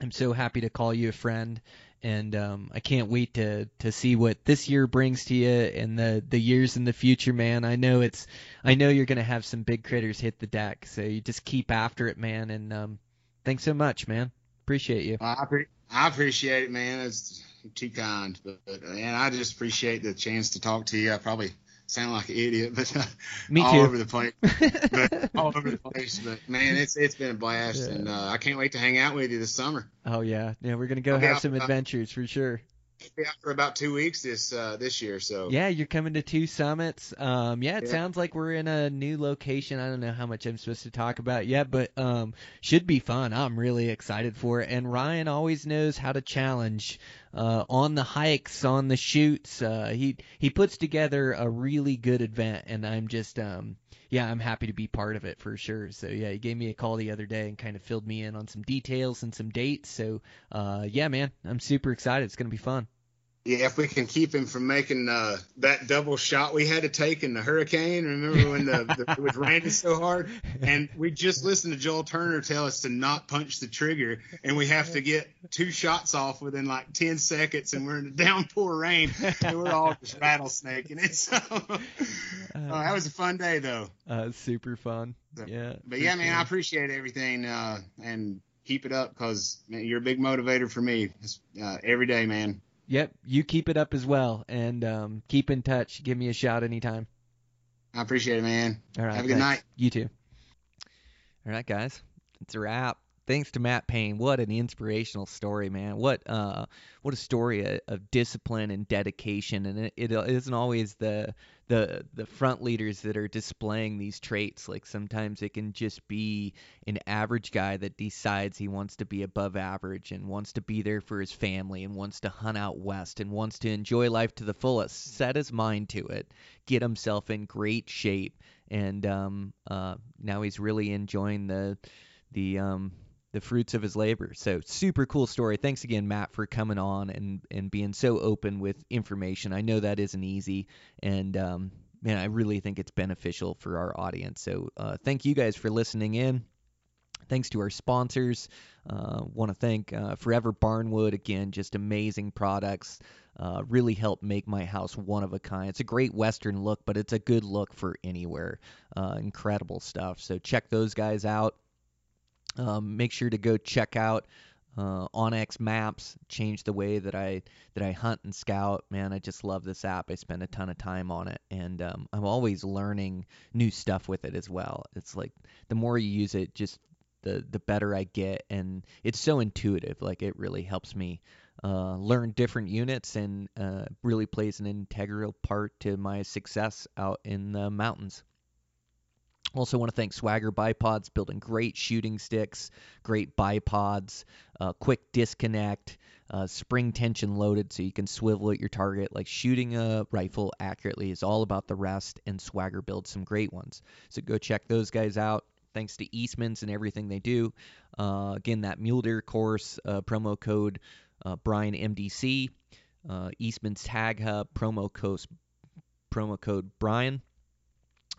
i'm so happy to call you a friend and um i can't wait to to see what this year brings to you and the the years in the future man. I know it's i know you're to have some big critters hit the deck so you just keep after it man and um thanks so much man. Appreciate you. I, appre- I appreciate it, man. It's too kind, but, but and I just appreciate the chance to talk to you. I probably sound like an idiot, but uh, Me all too. over the place. but all over the place. But man, it's it's been a blast, Yeah. and uh, I can't wait to hang out with you this summer. Oh yeah, yeah. We're gonna go I'll be have some uh, adventures for sure. Be out for about two weeks this uh, this year, so Yeah, you're coming to two summits. Um, yeah, it Yeah. sounds like we're in a new location. I don't know how much I'm supposed to talk about yet, but um, should be fun. I'm really excited for it. And Ryan always knows how to challenge uh, on the hikes, on the shoots. Uh, he he puts together a really good event, and I'm just um, yeah, I'm happy to be part of it for sure. So yeah, he gave me a call the other day and kind of filled me in on some details and some dates. So uh, yeah, man, I'm super excited. It's gonna be fun. Yeah, if we can keep him from making uh, that double shot we had to take in the hurricane. Remember when the, the it was raining so hard, and we just listened to Joel Turner tell us to not punch the trigger, and we have to get two shots off within like ten seconds, and we're in a downpour rain, and we're all just rattlesnaking it. So uh, that was a fun day though. Uh, super fun. So- Yeah. But yeah, man, sure. I appreciate everything, uh, and keep it up because you're a big motivator for me uh, every day, man. Yep, you keep it up as well, and um, keep in touch. Give me a shout anytime. I appreciate it, man. All right. Have a good thanks. night. You too. All right, guys, it's a wrap. Thanks to Matt Payne. What an inspirational story, man. What uh, what a story of, of discipline and dedication. And it, it isn't always the the the front leaders that are displaying these traits. Like sometimes it can just be an average guy that decides he wants to be above average and wants to be there for his family and wants to hunt out west and wants to enjoy life to the fullest. Set his mind to it. Get himself in great shape. And um, uh, now he's really enjoying the the um the fruits of his labor. So super cool story. Thanks again, Matt, for coming on and and being so open with information. I know that isn't easy, and um, man, I really think it's beneficial for our audience. So uh, thank you guys for listening in. Thanks to our sponsors. Uh, Want to thank uh, Forever Barnwood again. Just amazing products. Uh, really help make my house one of a kind. It's a great Western look, but it's a good look for anywhere. Uh, incredible stuff. So check those guys out. Um, make sure to go check out uh, onX Maps. Change the way that I that I hunt and scout. Man, I just love this app. I spend a ton of time on it, and um, I'm always learning new stuff with it as well. It's like the more you use it, just the the better I get, and it's so intuitive. Like it really helps me uh, learn different units, and uh, really plays an integral part to my success out in the mountains. Also, want to thank Swagger Bipods, building great shooting sticks, great bipods, uh, quick disconnect, uh, spring tension loaded so you can swivel at your target. Like shooting a rifle accurately is all about the rest, and Swagger builds some great ones. So go check those guys out. Thanks to Eastman's and everything they do. Uh, again, that Mule Deer course, uh, promo code uh, Brian MDC, uh, Eastman's Tag Hub, promo code, promo code Brian.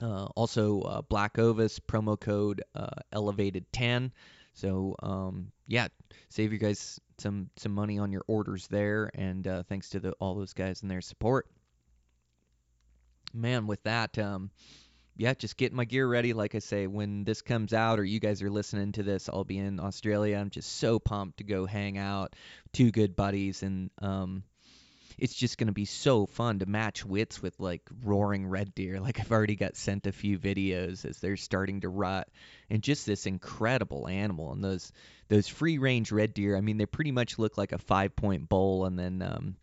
Uh, also, uh, Black Ovis promo code uh, Elevated 10. So um, yeah, save you guys some some money on your orders there, and uh, thanks to the, all those guys and their support. Man, with that, um, yeah, just getting my gear ready. Like I say, when this comes out or you guys are listening to this, I'll be in Australia. I'm just so pumped to go hang out, two good buddies, and um, it's just going to be so fun to match wits with like roaring red deer. Like I've already got sent a few videos as they're starting to rut, and just this incredible animal. And those those free range red deer, I mean, they pretty much look like a five point bowl, and then um,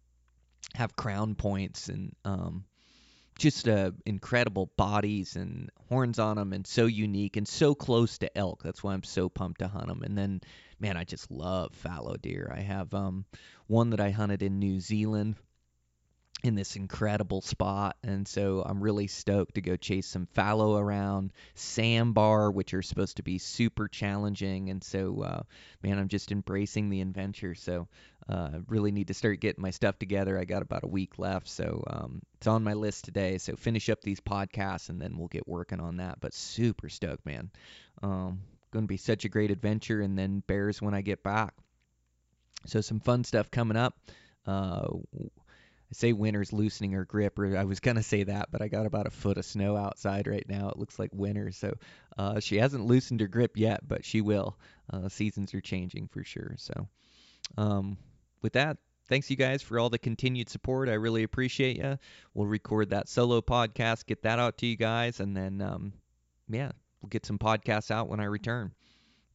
have crown points and um, just uh, incredible bodies and horns on them, and so unique and so close to elk. That's why I'm so pumped to hunt them. And then, man, I just love fallow deer. I have um, one that I hunted in New Zealand in this incredible spot and so I'm really stoked to go chase some fallow around sambar which are supposed to be super challenging and so uh, man I'm just embracing the adventure. So uh, really need to start getting my stuff together. I got about a week left so um, it's on my list today. So finish up these podcasts and then we'll get working on that. But super stoked man. Um, going to be such a great adventure and then bears when I get back so some fun stuff coming up uh, I say winter's loosening her grip, or I was gonna say that, but I got about a foot of snow outside right now. It looks like winter, so uh, she hasn't loosened her grip yet, but she will. Uh, seasons are changing for sure. So, um, with that, thanks you guys for all the continued support. I really appreciate you. We'll record that solo podcast, get that out to you guys, and then um, yeah, we'll get some podcasts out when I return.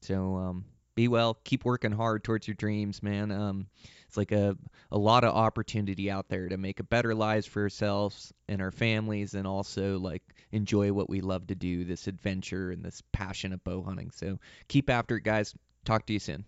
So um, be well, keep working hard towards your dreams, man. Um, it's like a a lot of opportunity out there to make a better lives for ourselves and our families, and also like enjoy what we love to do, this adventure and this passion of bow hunting. So keep after it, guys. Talk to you soon.